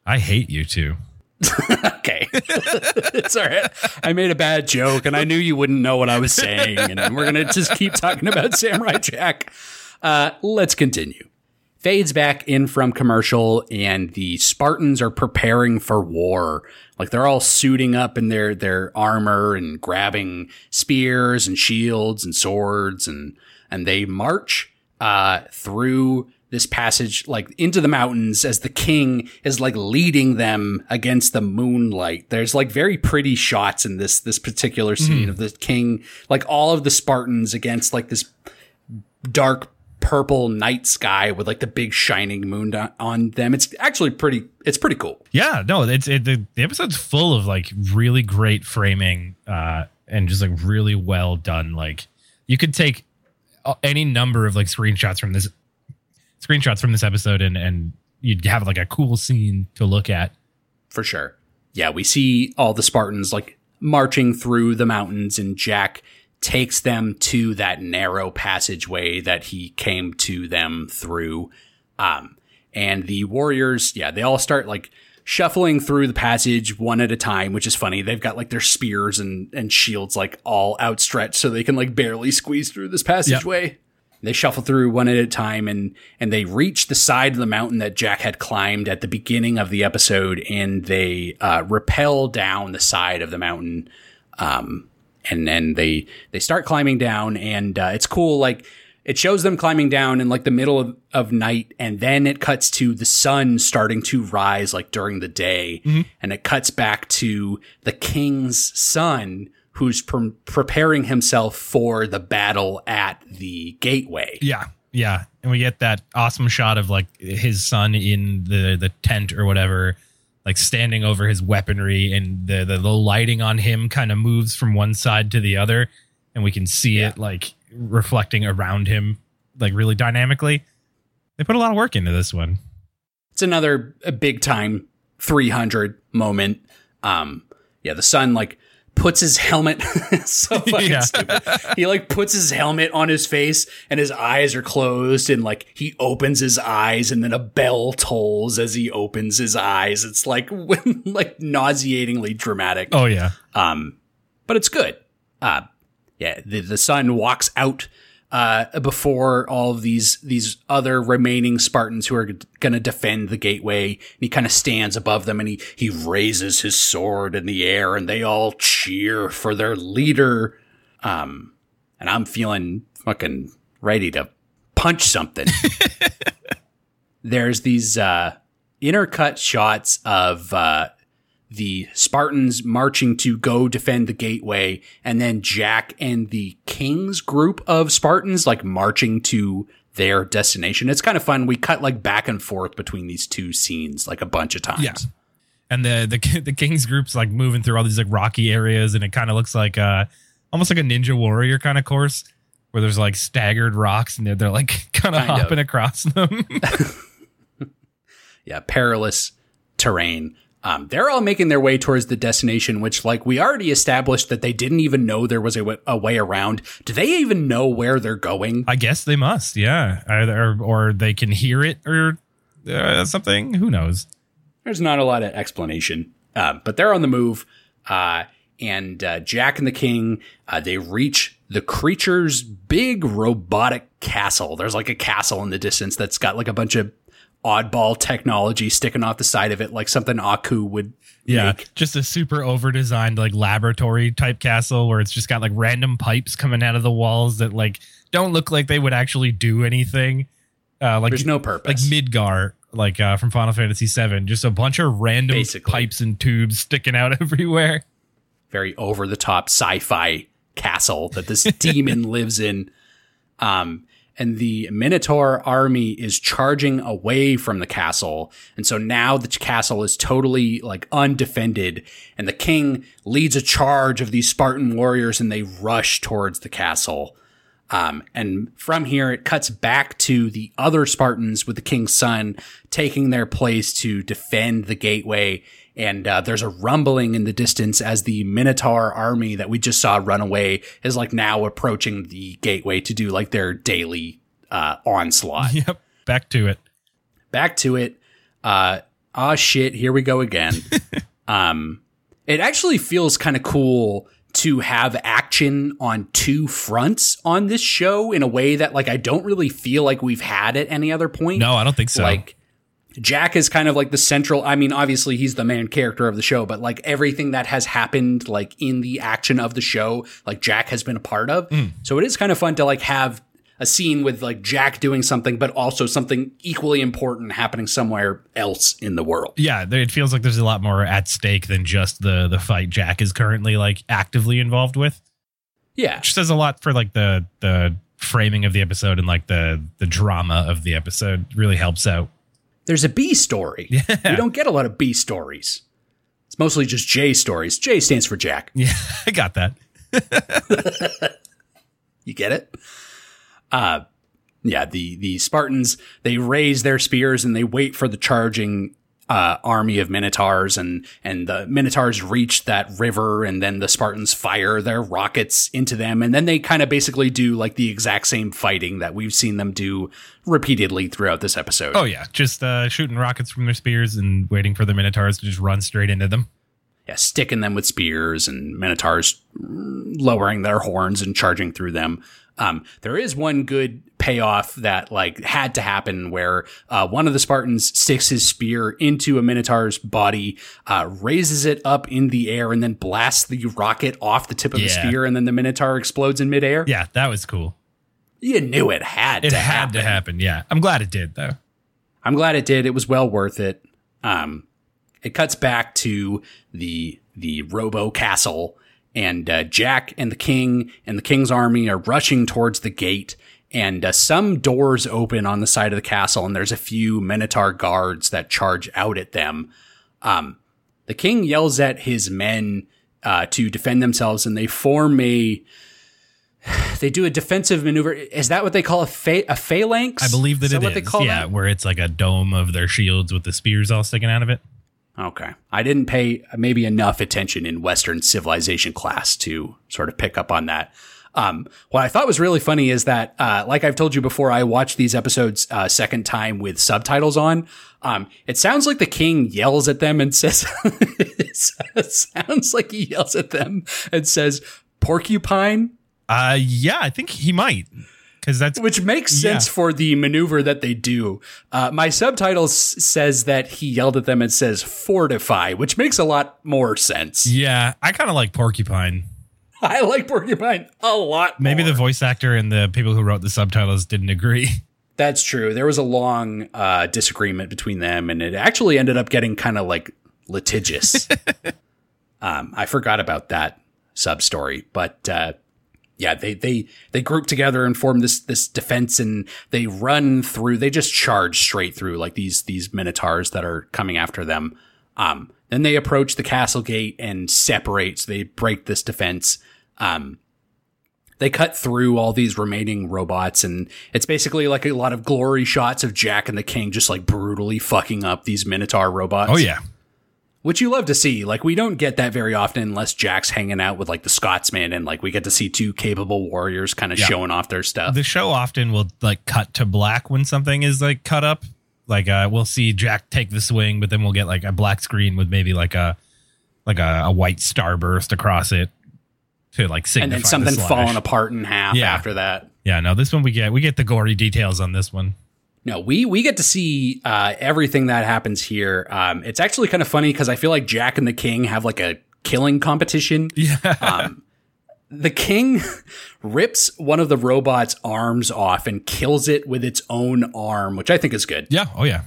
I hate U2. okay. it's all right. I made a bad joke and I knew you wouldn't know what I was saying. And we're going to just keep talking about Samurai Jack. Uh, let's continue. Fades back in from commercial and the Spartans are preparing for war. Like they're all suiting up in their, their armor and grabbing spears and shields and swords and, and they march uh, through this passage, like into the mountains as the king is like leading them against the moonlight. There's like very pretty shots in this, this particular scene mm. of the king, like all of the Spartans against like this dark purple night sky with like the big shining moon on them. It's actually pretty, it's pretty cool. Yeah, no, it's, it, the, the episode's full of like really great framing, uh, and just like really well done. Like you could take any number of like screenshots from this screenshots from this episode and and you'd have like a cool scene to look at. For sure. Yeah we see all the spartans like marching through the mountains and jack takes them to that narrow passageway that he came to them through. Um and the warriors yeah they all start like shuffling through the passage one at a time, which is funny. They've got like their spears and, and shields like all outstretched so they can like barely squeeze through this passageway. Yep. They shuffle through one at a time and and they reach the side of the mountain that Jack had climbed at the beginning of the episode and they uh, rappel down the side of the mountain. Um, and then they they start climbing down and uh, it's cool like it shows them climbing down in like the middle of, of night and then it cuts to the sun starting to rise like during the day mm-hmm. and it cuts back to the king's son who's pre- preparing himself for the battle at the gateway yeah yeah and we get that awesome shot of like his son in the the tent or whatever like standing over his weaponry and the the, the lighting on him kind of moves from one side to the other and we can see yeah. it like reflecting around him like really dynamically. They put a lot of work into this one. It's another big time 300 moment. Um, yeah, the son like puts his helmet so fucking yeah. stupid. He like puts his helmet on his face and his eyes are closed and like he opens his eyes and then a bell tolls as he opens his eyes. It's like like nauseatingly dramatic. Oh yeah. Um but it's good. Uh yeah, the, the son walks out uh, before all of these these other remaining Spartans who are g- going to defend the gateway. And he kind of stands above them and he he raises his sword in the air, and they all cheer for their leader. Um, and I'm feeling fucking ready to punch something. There's these uh, intercut shots of uh, the Spartans marching to go defend the gateway, and then Jack and the King's group of Spartans like marching to their destination. It's kind of fun. We cut like back and forth between these two scenes like a bunch of times. Yeah. And the the the King's group's like moving through all these like rocky areas, and it kind of looks like uh almost like a Ninja Warrior kind of course where there's like staggered rocks and they're, they're like kind of hopping across them. yeah, perilous terrain. Um, they're all making their way towards the destination, which, like, we already established that they didn't even know there was a, w- a way around. Do they even know where they're going? I guess they must, yeah. Either, or they can hear it or uh, something. Who knows? There's not a lot of explanation, uh, but they're on the move. Uh, and uh, Jack and the King, uh, they reach the creature's big robotic castle. There's like a castle in the distance that's got like a bunch of oddball technology sticking off the side of it, like something Aku would. Yeah, make. just a super over designed like laboratory type castle where it's just got like random pipes coming out of the walls that like don't look like they would actually do anything. Uh, like there's no purpose. Like Midgar, like uh, from Final Fantasy VII, just a bunch of random Basically. pipes and tubes sticking out everywhere. Very over the top sci-fi castle that this demon lives in. Um, and the Minotaur army is charging away from the castle. And so now the castle is totally like undefended and the king leads a charge of these Spartan warriors and they rush towards the castle. Um, and from here, it cuts back to the other Spartans with the king's son taking their place to defend the gateway. And uh, there's a rumbling in the distance as the Minotaur army that we just saw run away is like now approaching the gateway to do like their daily uh, onslaught. Yep. Back to it. Back to it. Uh, ah, shit. Here we go again. um, it actually feels kind of cool to have action on two fronts on this show in a way that like I don't really feel like we've had at any other point. No, I don't think so. Like Jack is kind of like the central I mean obviously he's the main character of the show but like everything that has happened like in the action of the show like Jack has been a part of. Hmm. So it is kind of fun to like have a scene with like Jack doing something but also something equally important happening somewhere else in the world. yeah, it feels like there's a lot more at stake than just the the fight Jack is currently like actively involved with. Yeah. Which says a lot for like the the framing of the episode and like the the drama of the episode really helps out. There's a B story. Yeah. We don't get a lot of B stories. It's mostly just J stories. J stands for Jack. Yeah, I got that. You get it? Uh yeah, the the Spartans they raise their spears and they wait for the charging uh, army of minotaurs and and the minotaurs reach that river and then the Spartans fire their rockets into them and then they kind of basically do like the exact same fighting that we've seen them do repeatedly throughout this episode. Oh yeah, just uh, shooting rockets from their spears and waiting for the minotaurs to just run straight into them. yeah, sticking them with spears and minotaurs lowering their horns and charging through them. Um, there is one good payoff that like had to happen where uh, one of the Spartans sticks his spear into a minotaur's body, uh, raises it up in the air, and then blasts the rocket off the tip of the spear, and then the minotaur explodes in midair. Yeah, that was cool. You knew it had It to had happen. to happen. Yeah, I'm glad it did though. I'm glad it did. It was well worth it. Um, it cuts back to the the Robo Castle, and uh, Jack and the King and the King's army are rushing towards the gate. And uh, some doors open on the side of the castle, and there's a few Minotaur guards that charge out at them. Um, the King yells at his men uh, to defend themselves, and they form a. They do a defensive maneuver. Is that what they call a a phalanx? I believe that Is it what they call Yeah, that? where it's like a dome of their shields with the spears all sticking out of it. Okay. I didn't pay maybe enough attention in Western civilization class to sort of pick up on that. Um, what I thought was really funny is that, uh, like I've told you before, I watched these episodes uh, second time with subtitles on. Um, it sounds like the king yells at them and says, it sounds like he yells at them and says, porcupine, Uh, yeah, I think he might because that's which makes sense Yeah. for the maneuver that they do. Uh, my subtitles s- says that he yelled at them and says fortify, which makes a lot more sense. yeah. I kind of like porcupine. I like Porcupine a lot. Maybe more. the voice actor and the people who wrote the subtitles didn't agree. That's true. There was a long uh, disagreement between them, and it actually ended up getting kind of like litigious. um, I forgot about that sub story, but uh, yeah, they they they group together and form this this defense, and they run through. They just charge straight through like these these minotaurs that are coming after them. Um, then they approach the castle gate and separate. So they break this defense. Um, they cut through all these remaining robots and it's basically like a lot of glory shots of Jack and the King just like brutally fucking up these Minotaur robots. Oh yeah, Which you love to see. Like we don't get that very often unless Jack's hanging out with like the Scotsman and like we get to see two capable warriors kind of Yeah. showing off their stuff. the show often will like cut to black when something is like cut up. Like uh, we'll see Jack take the swing, but then we'll get like a black screen with maybe like a like a, a white starburst across it to like signify and then the something slash. falling apart in half Yeah. after that. Yeah, no, this one we get we get the gory details on this one. No, we we get to see uh, everything that happens here. Um, it's actually kind of funny because I feel like Jack and the King have like a killing competition. Yeah, the king rips one of the robot's arms off and kills it with its own arm, which I think is good. yeah, oh yeah,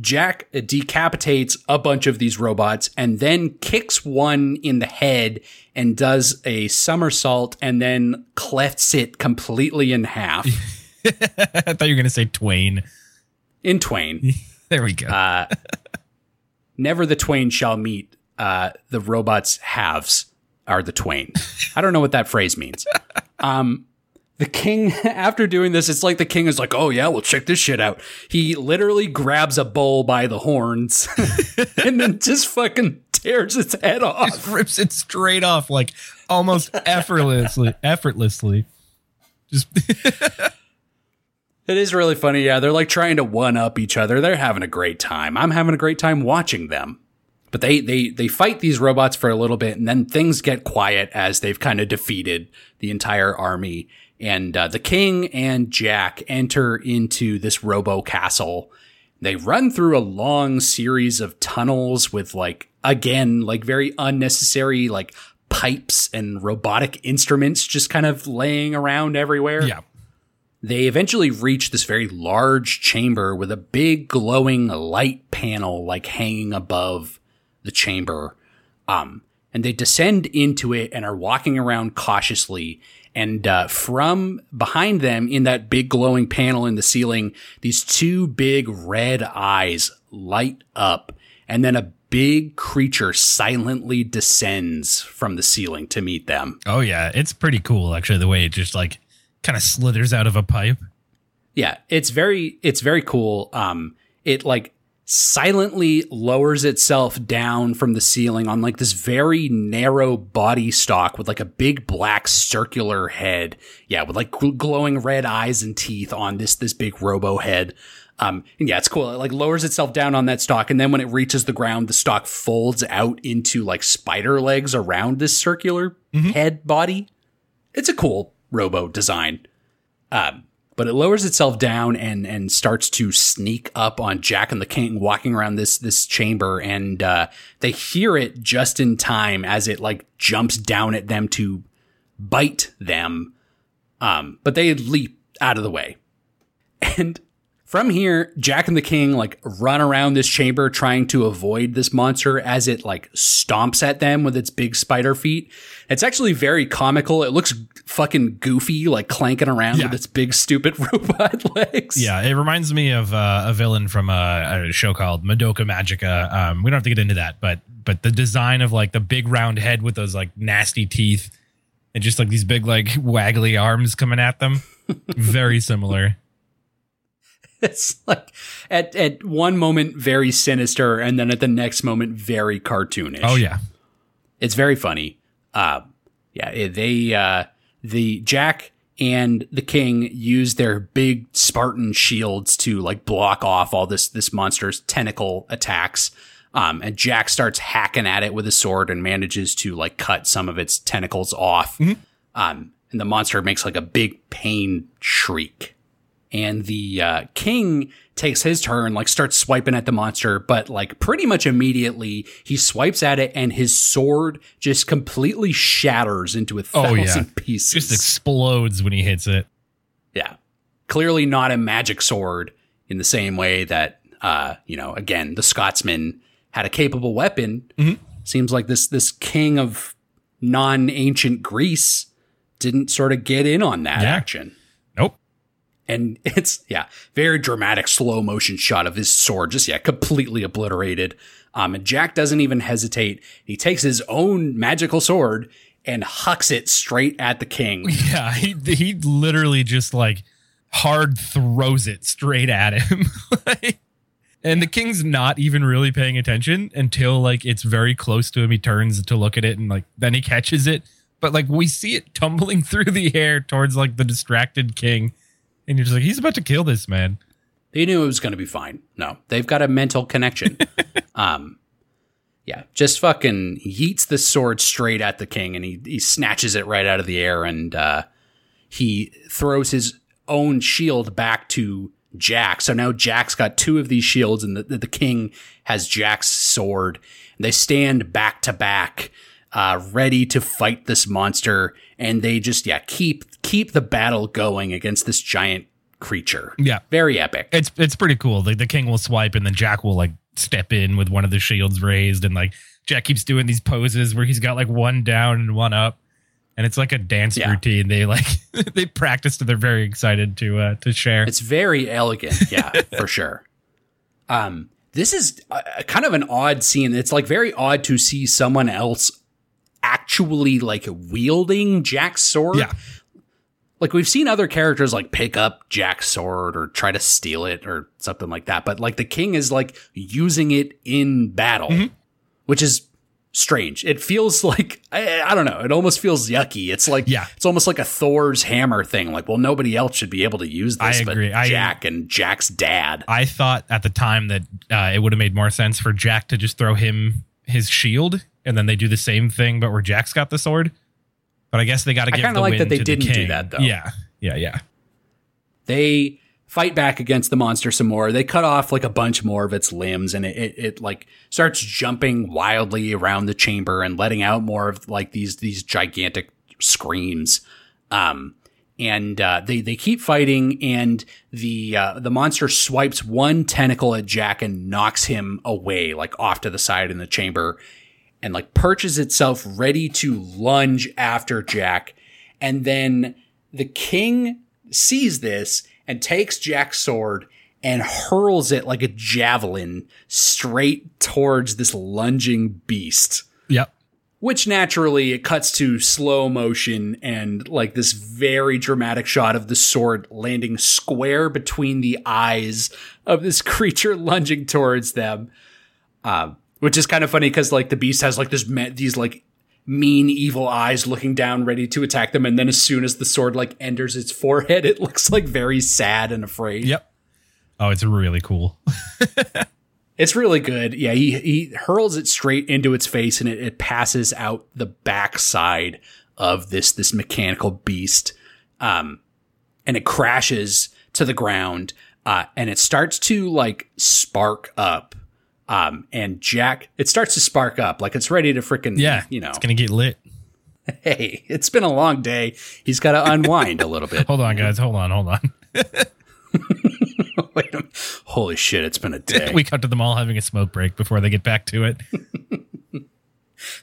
Jack decapitates a bunch of these robots and then kicks one in the head and does a somersault and then clefts it completely in half. I thought you were going to say Twain. In Twain, There we go. uh, never the twain shall meet. Uh, the robots halves are the twain. I don't know what that phrase means. Um, the king, after doing this, it's like the king is like, "Oh yeah, well check this shit out." He literally grabs a bull by the horns and then just fucking tears its head off. Just rips it straight off, like almost effortlessly. Effortlessly. Just It is really funny. Yeah, they're like trying to one up each other. They're having a great time. I'm having a great time watching them. But they they they fight these robots for a little bit, and then things get quiet as they've kind of defeated the entire army. And uh, the king and Jack enter into this robo castle. They run through a long series of tunnels with like again like very unnecessary like pipes and robotic instruments just kind of laying around everywhere. yeah. They eventually reach this very large chamber with a big glowing light panel like hanging above the chamber. Um, and they descend into it and are walking around cautiously. And uh, from behind them, in that big glowing panel in the ceiling, these two big red eyes light up, and then a big creature silently descends from the ceiling to meet them. Oh yeah, it's pretty cool actually. The way it just like kind of slithers out of a pipe. Yeah, it's very it's very cool. Um it like silently lowers itself down from the ceiling on like this very narrow body stock with like a big black circular head. Yeah, with like gl- glowing red eyes and teeth on this this big robo head. Um and yeah, it's cool. It like lowers itself down on that stock, and then when it reaches the ground, the stock folds out into like spider legs around this circular head body. It's a cool robo design. Um, but it lowers itself down and and starts to sneak up on Jack and the King walking around this this chamber, and uh, they hear it just in time as it like jumps down at them to bite them. Um, but they leap out of the way, and from here, Jack and the King like run around this chamber trying to avoid this monster as it like stomps at them with its big spider feet. It's actually very comical. It looks fucking goofy, like clanking around Yeah. with its big stupid robot legs. Yeah, it reminds me of uh, a villain from a, a show called Madoka Magica. Um, we don't have to get into that, but but the design of like the big round head with those like nasty teeth and just like these big like waggly arms coming at them, very similar. It's like at at one moment very sinister, and then at the next moment very cartoonish. Oh yeah, It's very funny. Uh, yeah, they uh, the Jack and the King use their big Spartan shields to like block off all this this monster's tentacle attacks. Um, and Jack starts hacking at it with a sword and manages to like cut some of its tentacles off. Um, and the monster makes like a big pain shriek and the uh, king takes his turn, like starts swiping at the monster, but like pretty much immediately he swipes at it, and his sword just completely shatters into a Oh, thousand yeah. pieces. just explodes when he hits it. yeah, clearly not a magic sword in the same way that uh, you know. Again, the Scotsman had a capable weapon. Mm-hmm. Seems like this this king of non ancient Greece didn't sort of get in on that Yeah. action. And it's yeah very dramatic slow motion shot of his sword just yeah completely obliterated um and jack doesn't even hesitate he takes his own magical sword and hucks it straight at the king Yeah, he he literally just like hard throws it straight at him. And the king's not even really paying attention until like it's very close to him. He turns to look at it and like then he catches it. But like we see it tumbling through the air towards like the distracted king. And you're just like, he's about to kill this man. they knew it was going to be fine no they've got a mental connection um yeah just fucking yeets the sword straight at the king and he, he snatches it right out of the air and uh he throws his own shield back to Jack. So now Jack's got two of these shields, and the, the king has Jack's sword. And they stand back to back, uh, ready to fight this monster. And they just yeah keep keep the battle going against this giant creature. Yeah. very epic. It's it's pretty cool. Like the king will swipe and then Jack will like step in with one of the shields raised and like Jack keeps doing these poses where he's got like one down and one up. and it's like a dance Yeah. routine. They like they practiced and they're very excited to uh, to share. It's very elegant, yeah, for sure. Um, this is uh, kind of an odd scene. It's like very odd to see someone else actually like wielding Jack's sword. yeah, Like we've seen other characters like pick up Jack's sword or try to steal it or something like that, but like the king is like using it in battle, which is strange. It feels like I, I don't know. It almost feels yucky. It's like Yeah. it's almost like a Thor's hammer thing. Like, well, nobody else should be able to use this, I agree. but I- Jack and Jack's dad. I thought at the time that uh, it would have made more sense for Jack to just throw him his shield, and then they do the same thing, but where Jack's got the sword. But I guess they got to I give kinda like that they didn't do that, though. Yeah, yeah, yeah. they fight back against the monster some more. They cut off like a bunch more of its limbs and it, it, it like starts jumping wildly around the chamber and letting out more of like these these gigantic screams. Um and uh, they they keep fighting, and the uh, the monster swipes one tentacle at Jack and knocks him away, like off to the side in the chamber, and like perches itself ready to lunge after Jack. And then the king sees this and takes Jack's sword and hurls it like a javelin straight towards this lunging beast. Yep. Which naturally it cuts to slow motion and like this very dramatic shot of the sword landing square between the eyes of this creature lunging towards them. Um, which is kind of funny because like the beast has like this me- these like mean evil eyes looking down ready to attack them and then as soon as the sword like enters its forehead it looks like very sad and afraid Yep. Oh, it's really cool. it's really good yeah he he hurls it straight into its face and it, it passes out the backside of this this mechanical beast um and it crashes to the ground uh and it starts to like spark up um and jack it starts to spark up like it's ready to freaking Yeah, you know it's gonna get lit. hey, it's been a long day. He's got to unwind a little bit. Hold on, guys. Hold on, hold on. Wait a. Holy shit, it's been a day. we cut to them all having a smoke break before they get back to it.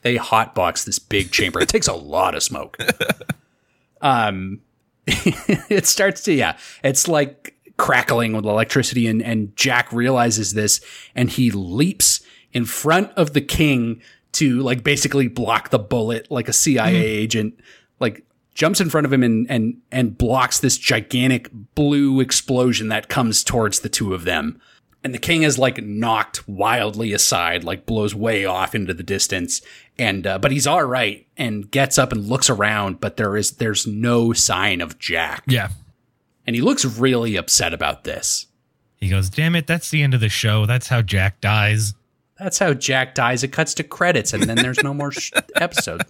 they hotbox this big chamber. It takes a lot of smoke. um, it starts to yeah, it's like crackling with electricity, and and Jack realizes this, and he leaps in front of the king to like basically block the bullet, like a CIA agent, like jumps in front of him and and and blocks this gigantic blue explosion that comes towards the two of them. And the king is like knocked wildly aside, like blows way off into the distance. And uh, but he's all right and gets up and looks around, but there is there's no sign of Jack. Yeah. And he looks really upset about this. He goes, "Damn it, that's the end of the show. That's how Jack dies." That's how Jack dies. It cuts to credits, and then there's no more sh- episode.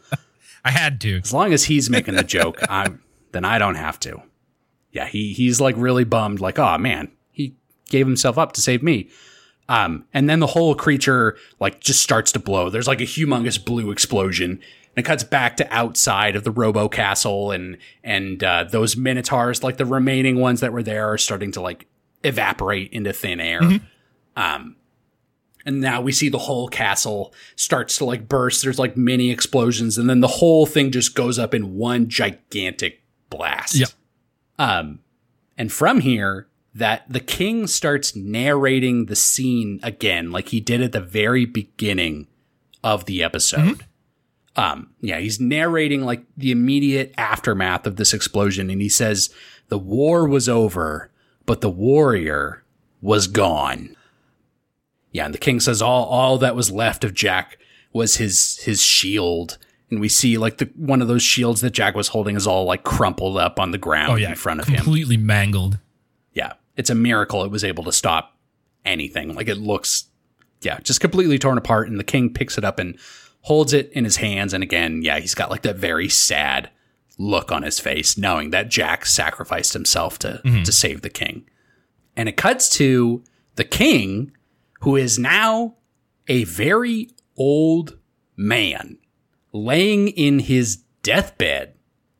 I had to. As long as he's making the joke, I'm, then I don't have to. Yeah, he he's like really bummed, like, oh man, he gave himself up to save me. Um, and then the whole creature like just starts to blow. There's like a humongous blue explosion, and it cuts back to outside of the Robo Castle, and and uh, those minotaurs, like the remaining ones that were there, are starting to like evaporate into thin air. Um, and now we see the whole castle starts to like burst. There's like mini explosions, and then the whole thing just goes up in one gigantic blast. Yep. Um, and from here, that the king starts narrating the scene again, like he did at the very beginning of the episode. Um, yeah, he's narrating like the immediate aftermath of this explosion, and he says, The war was over, but the warrior was gone. Yeah, and the king says all all that was left of Jack was his his shield. And we see like the one of those shields that Jack was holding is all like crumpled up on the ground Oh yeah, in front of him. completely mangled. Yeah. It's a miracle it was able to stop anything. Like it looks yeah, just completely torn apart and the king picks it up and holds it in his hands and again, yeah, he's got like that very sad look on his face knowing that Jack sacrificed himself to to save the king. And it cuts to the king who is now a very old man laying in his deathbed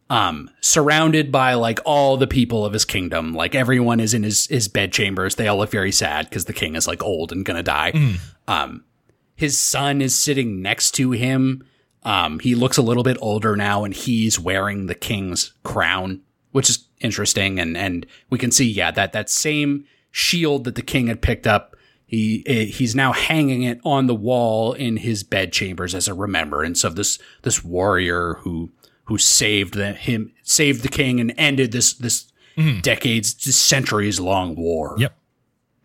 um surrounded by like all the people of his kingdom. Like everyone is in his his bed chambers they all look very sad because the king is like old and gonna die. Um his son is sitting next to him Um, he looks a little bit older now, and he's wearing the king's crown, which is interesting. And and we can see, yeah, that that same shield that the king had picked up. He eh, he's now hanging it on the wall in his bed chambers as a remembrance of this this warrior who who saved the, him saved the king and ended this this decades centuries long war. Yep.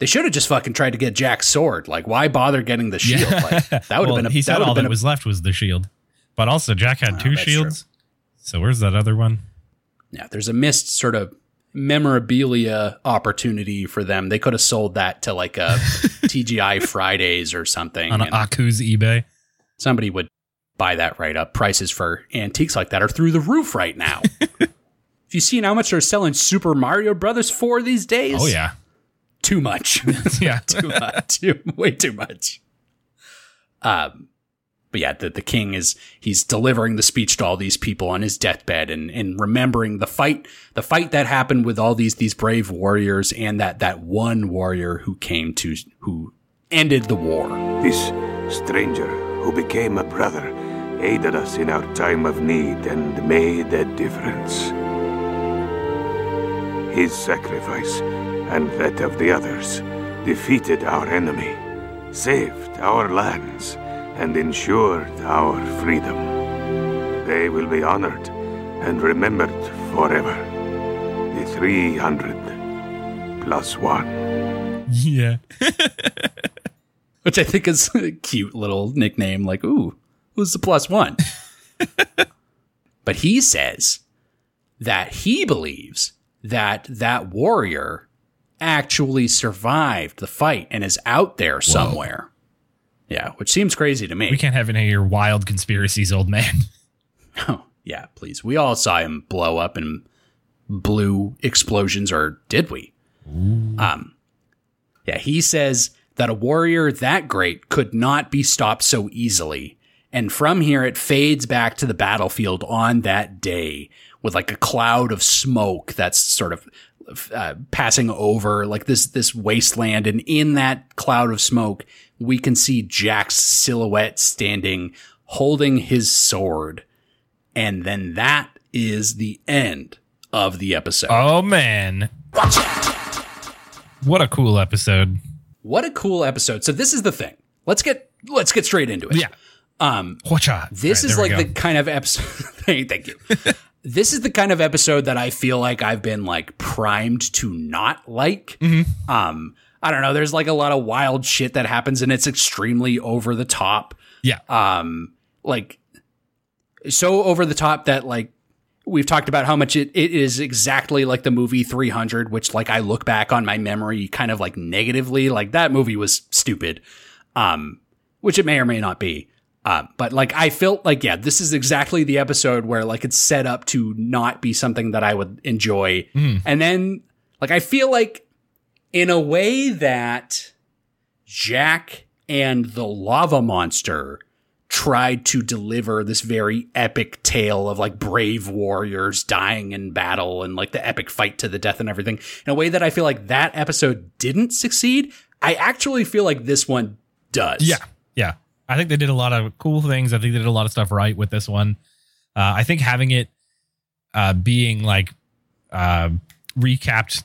They should have just fucking tried to get Jack's sword. Like, why bother getting the shield? Like, that would have been a. he that said have all that a, was left was the shield. But also, Jack had ah, two that's true. shields. So where's that other one? yeah. There's a missed sort of memorabilia opportunity for them. They could have sold that to like a TGI Fridays or something. On and Aku's eBay. somebody would buy that right up. Prices for antiques like that are through the roof right now. Have you seen how much they're selling Super Mario Brothers for these days? Oh yeah. Too much. Yeah. too much. Too, way too much. Um, but yeah, the, the king is he's delivering the speech to all these people on his deathbed and, and remembering the fight the fight that happened with all these these brave warriors and that that one warrior who came to who ended the war. This stranger who became a brother aided us in our time of need and made a difference. His sacrifice and that of the others defeated our enemy, saved our lands, and ensured our freedom. They will be honored and remembered forever. The 300 plus one. Yeah. Which I think is a cute little nickname, like, ooh, who's the plus one? but he says that he believes that that warrior actually survived the fight and is out there somewhere. Yeah, which seems crazy to me. We can't have any of your wild conspiracies, old man. Oh, yeah, please. We all saw him blow up in blue explosions, or did we? Um, yeah, he says that a warrior that great could not be stopped so easily. And from here, it fades back to the battlefield on that day with like a cloud of smoke that's sort of uh, passing over like this this wasteland. And in that cloud of smoke, we can see Jack's silhouette standing, holding his sword. And then that is the end of the episode. Oh man. What a cool episode. What a cool episode. So this is the thing. Let's get let's get straight into it. Yeah. Um Whatcha? this All is like the kind of episode thank you. This is the kind of episode that I feel like I've been like primed to not like. Mm-hmm. Um I don't know, there's like a lot of wild shit that happens and it's extremely over the top. Yeah. um like so over the top that like we've talked about how much it, it is exactly like the movie 300 which like i look back on my memory kind of like negatively like that movie was stupid um which it may or may not be um but like i felt like yeah this is exactly the episode where like it's set up to not be something that i would enjoy and then like i feel like in a way that Jack and the lava monster tried to deliver this very epic tale of like brave warriors dying in battle and like the epic fight to the death and everything in a way that I feel like that episode didn't succeed. I actually feel like this one does. Yeah, yeah. I think they did a lot of cool things. I think they did a lot of stuff right with this one. Uh, I think having it uh, being like uh, recapped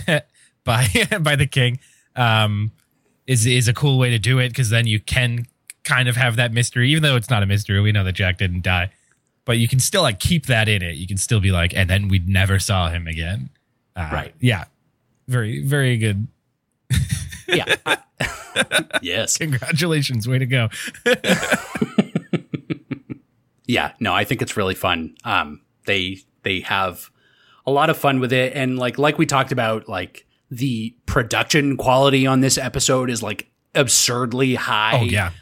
by by the king um, is is a cool way to do it because then you can kind of have that mystery, even though it's not a mystery. We know that Jack didn't die, but you can still like keep that in it. You can still be like, and then we never saw him again. Uh, Right. Yeah. Very very good. Yeah. yes. Congratulations. Way to go. yeah no i think it's really fun um they they have a lot of fun with it and like like we talked about like the production quality on this episode is like absurdly high Oh yeah.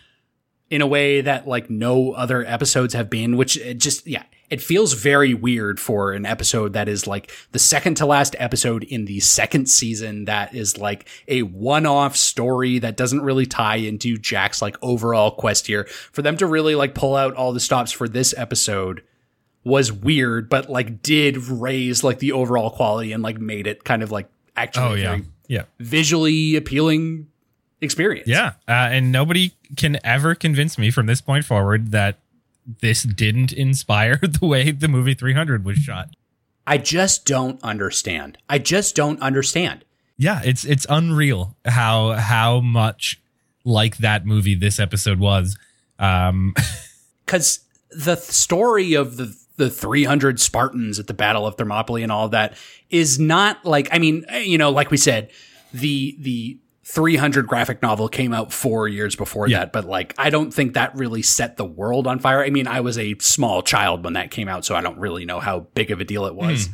in a way that like no other episodes have been which just yeah it feels very weird for an episode that is like the second to last episode in the second season that is like a one-off story that doesn't really tie into Jack's like overall quest here for them to really like pull out all the stops for this episode was weird but like did raise like the overall quality and like made it kind of like actually Oh yeah. very Yeah. visually appealing experience Yeah. Uh, and nobody can ever convince me from this point forward that this didn't inspire the way the movie 300 was shot. I just don't understand. I just don't understand. Yeah, it's it's unreal how how much like that movie this episode was. Um Because the story of the the 300 Spartans at the Battle of Thermopylae and all of that is not like I mean, you know, like we said, the the 300 graphic novel came out 4 years before Yeah. that, but like I don't think that really set the world on fire. I mean, I was a small child when that came out, so I don't really know how big of a deal it was.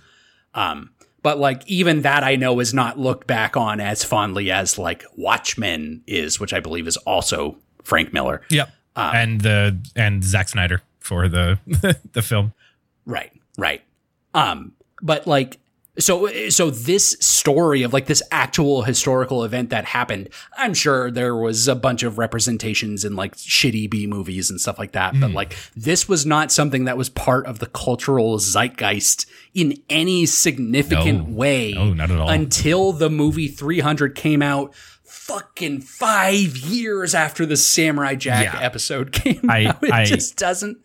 Um but like even that I know is not looked back on as fondly as like Watchmen is, which I believe is also Frank Miller. Yep. and the and Zack Snyder for the the film. Right, right. Um, but like, so so this story of like this actual historical event that happened, I'm sure there was a bunch of representations in like shitty B movies and stuff like that. But hmm. like, this was not something that was part of the cultural zeitgeist in any significant No. way. No, not at all. Until the movie 300 came out. Fucking five years after the Samurai Jack Yeah. episode came I- out, it I- just doesn't.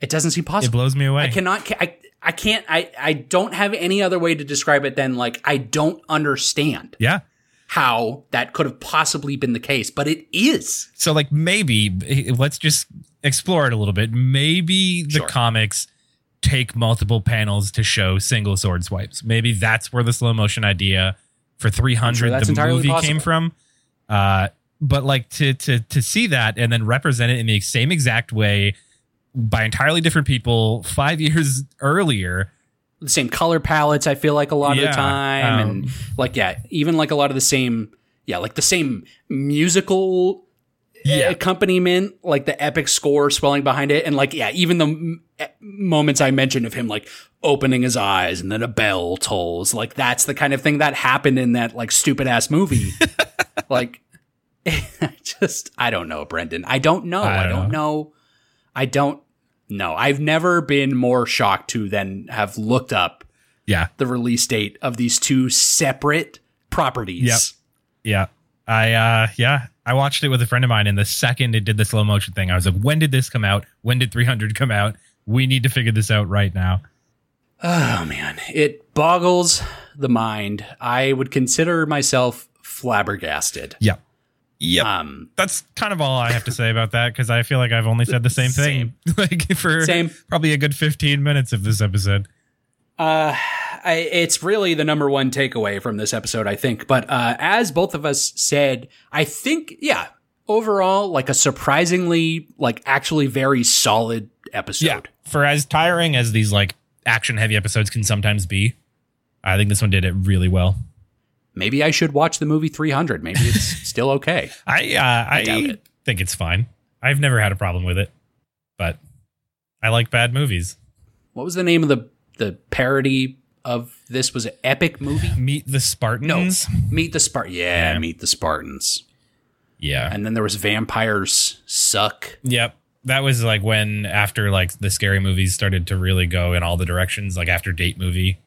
It doesn't seem possible. It blows me away. I cannot. I I can't. I I don't have any other way to describe it than like I don't understand yeah. how that could have possibly been the case, but it is. So like maybe eh, let's just explore it a little bit. Maybe the Sure. comics take multiple panels to show single sword swipes. Maybe that's where the slow motion idea for 300 sure the movie possible. came from. Uh but like to to to see that and then represent it in the same exact way by entirely different people 5 years earlier. The same color palettes. I feel like a lot of the time, um, and like yeah, even like a lot of the same. Yeah, like the same musical Yeah. accompaniment, like the epic score swelling behind it, and like yeah, even the m- eh, moments I mentioned of him like opening his eyes and then a bell tolls, like that's the kind of thing that happened in that like stupid ass movie. like, I just I don't know, Brendan. I don't know. I I don't don't know. I don't know. I've never been more shocked to than have looked up Yeah. the release date of these two separate properties. Yep. Yeah. I uh yeah, I watched it with a friend of mine and the second it did the slow motion thing, I was like, when did this come out? When did 300 come out? We need to figure this out right now. Oh man, it boggles the mind. I would consider myself flabbergasted. Yeah. Yep. Um, That's kind of all I have to say about that because I feel like I've only said the same thing like for Same. probably a good 15 minutes of this episode. uh, I, it's really the number one takeaway from this episode, I think. But uh, as both of us said, I think, yeah, overall, like a surprisingly, like actually very solid episode. Yeah. For as tiring as these like action heavy episodes can sometimes be, I think this one did it really well. Maybe I should watch the movie 300. Maybe it's still okay. I uh, I, doubt it. think it's fine. I've never had a problem with it, but I like bad movies. What was the name of the the parody of this? Was it Epic Movie? Meet the Spartans. No, Meet the Spart. Yeah, Yeah. Meet the Spartans. Yeah. And then there was Vampires Suck. Yep. That was like when after like the scary movies started to really go in all the directions, like after date movie.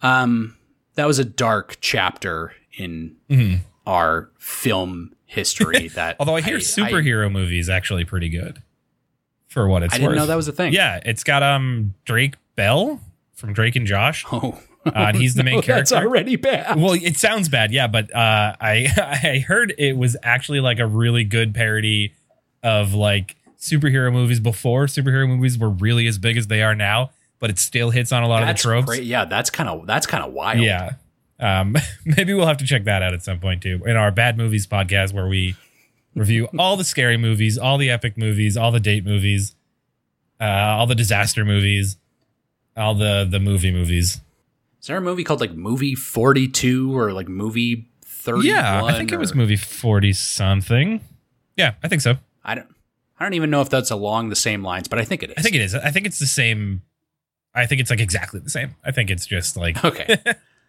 Um, that was a dark chapter in our film history. That Although I hear superhero movies actually pretty good. For what it's I, didn't worth. know that was a thing. Yeah, it's got um Drake Bell from Drake and Josh. Oh, Uh, and he's the main No, That's character. already bad. Well, it sounds bad, yeah, but uh, I I heard it was actually like a really good parody of like superhero movies before superhero movies were really as big as they are now, but it still hits on a lot That's of the tropes. cra- yeah, that's kind of that's kind of wild. Yeah. Um, maybe we'll have to check that out at some point too in our bad movies podcast where we review all the scary movies, all the epic movies, all the date movies, uh, all the disaster movies, all the the movie movies. Is there a movie called like Movie Forty Two or like Movie Thirty? Yeah, I think it was movie forty something. Yeah, I think so. I don't. I don't even know if that's along the same lines, but I think it is. I think it is. I think it's the same. I think it's like exactly the same. I think it's just like Okay.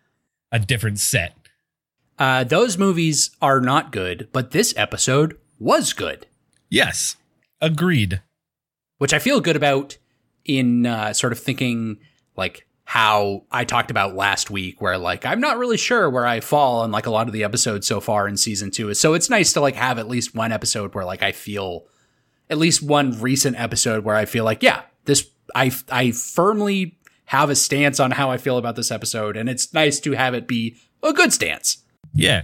a different set. uh, those movies are not good, but this episode was good, Yes, agreed. which I feel good about in uh, sort of thinking like how I talked about last week, where like I'm not really sure where I fall on like a lot of the episodes so far in season two. So it's nice to like have at least one episode where like I feel at least one recent episode where I feel like, yeah, this I I firmly have a stance on how I feel about this episode, and it's nice to have it be a good stance. Yeah.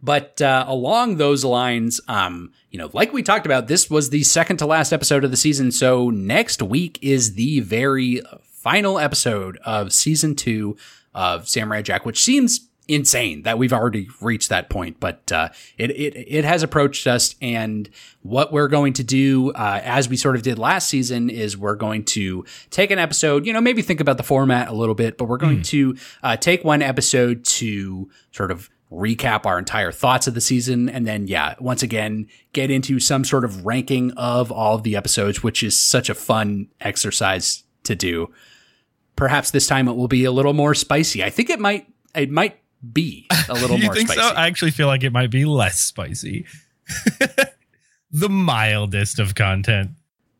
But uh, along those lines, um, you know, like we talked about, this was the second to last episode of the season. So next week is the very final episode of season two of Samurai Jack, which seems insane that we've already reached that point, but uh, it, it it has approached us. And what we're going to do, uh, as we sort of did last season, is we're going to take an episode. You know, maybe think about the format a little bit, but we're going to uh, take one episode to sort of recap our entire thoughts of the season and then yeah once again get into some sort of ranking of all of the episodes which is such a fun exercise to do perhaps this time it will be a little more spicy i think it might it might be a little you more think spicy so? I actually feel like it might be less spicy. the mildest of content.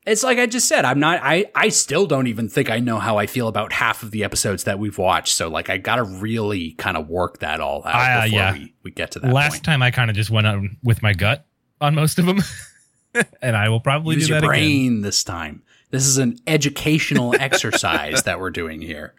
it's like i just said i'm not i i still don't even think i know how i feel about half of the episodes that we've watched so like i gotta really kind of work that all out Ah, before yeah. we, we get to that Last point time I kind of just went on with my gut on most of them. and I will probably use do your that again. this time. This is an educational exercise that we're doing here.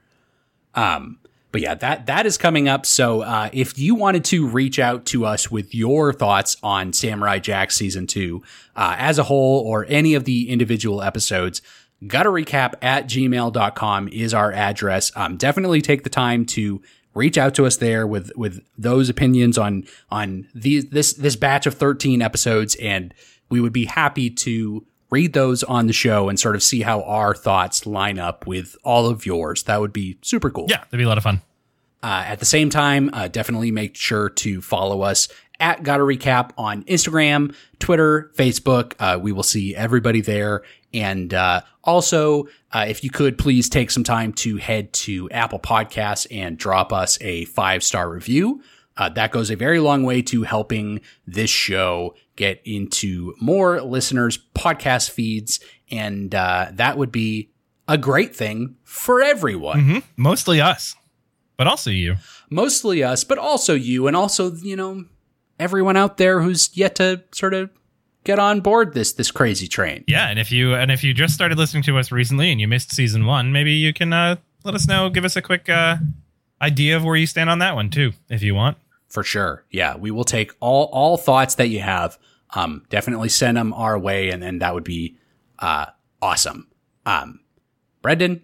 Um, but yeah, that that is coming up. So uh, if you wanted to reach out to us with your thoughts on Samurai Jack season two uh, as a whole or any of the individual episodes, gotta recap at gmail.com is our address. Um, definitely take the time to reach out to us there with with those opinions on on these this this batch of 13 episodes and we would be happy to read those on the show and sort of see how our thoughts line up with all of yours. That would be super cool. Yeah, that'd be a lot of fun. Uh, at the same time, uh, definitely make sure to follow us at Gotta Recap on Instagram, Twitter, Facebook. Uh, we will see everybody there. And uh, also, uh, if you could please take some time to head to Apple Podcasts and drop us a five star review. Uh, that goes a very long way to helping this show get into more listeners' podcast feeds. And uh, that would be a great thing for everyone. hmm Mostly us, but also you. mostly us, but also you, and also you know everyone out there who's yet to sort of get on board this this crazy train. Yeah, and if you and if you just started listening to us recently and you missed season one, maybe you can uh, let us know. Give us a quick uh, idea of where you stand on that one too, if you want. For sure, yeah, we will take all all thoughts that you have. Um, definitely send them our way, and then that would be uh awesome. Um, Brendan,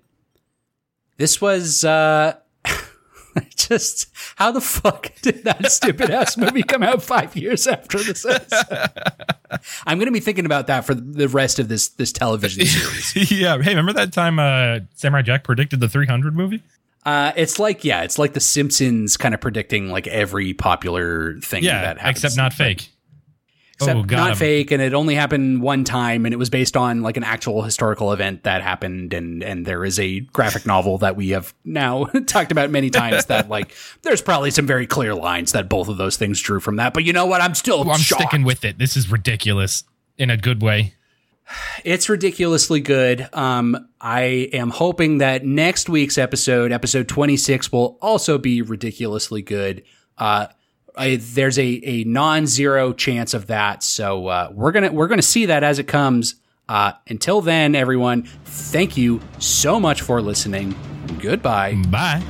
this was uh. Just how the fuck did that stupid ass movie come out five years after this? I'm going to be thinking about that for the rest of this this television series. yeah. Hey, remember that time uh, Samurai Jack predicted the 300 movie? Uh, it's like yeah, it's like the Simpsons kind of predicting like every popular thing Yeah, that happens, except not fake. except oh, not him. fake, and it only happened one time, and it was based on like an actual historical event that happened, and and there is a graphic novel that we have now talked about many times that like there's probably some very clear lines that both of those things drew from that, but you know what? I'm still Well, I'm shocked. sticking with it. This is ridiculous in a good way. It's ridiculously good. Um, I am hoping that next week's episode, episode 26, will also be ridiculously good. Uh, I, there's a, a non-zero chance of that. So, uh, we're gonna, we're gonna see that as it comes. Uh, until then, everyone, thank you so much for listening. Goodbye. Bye.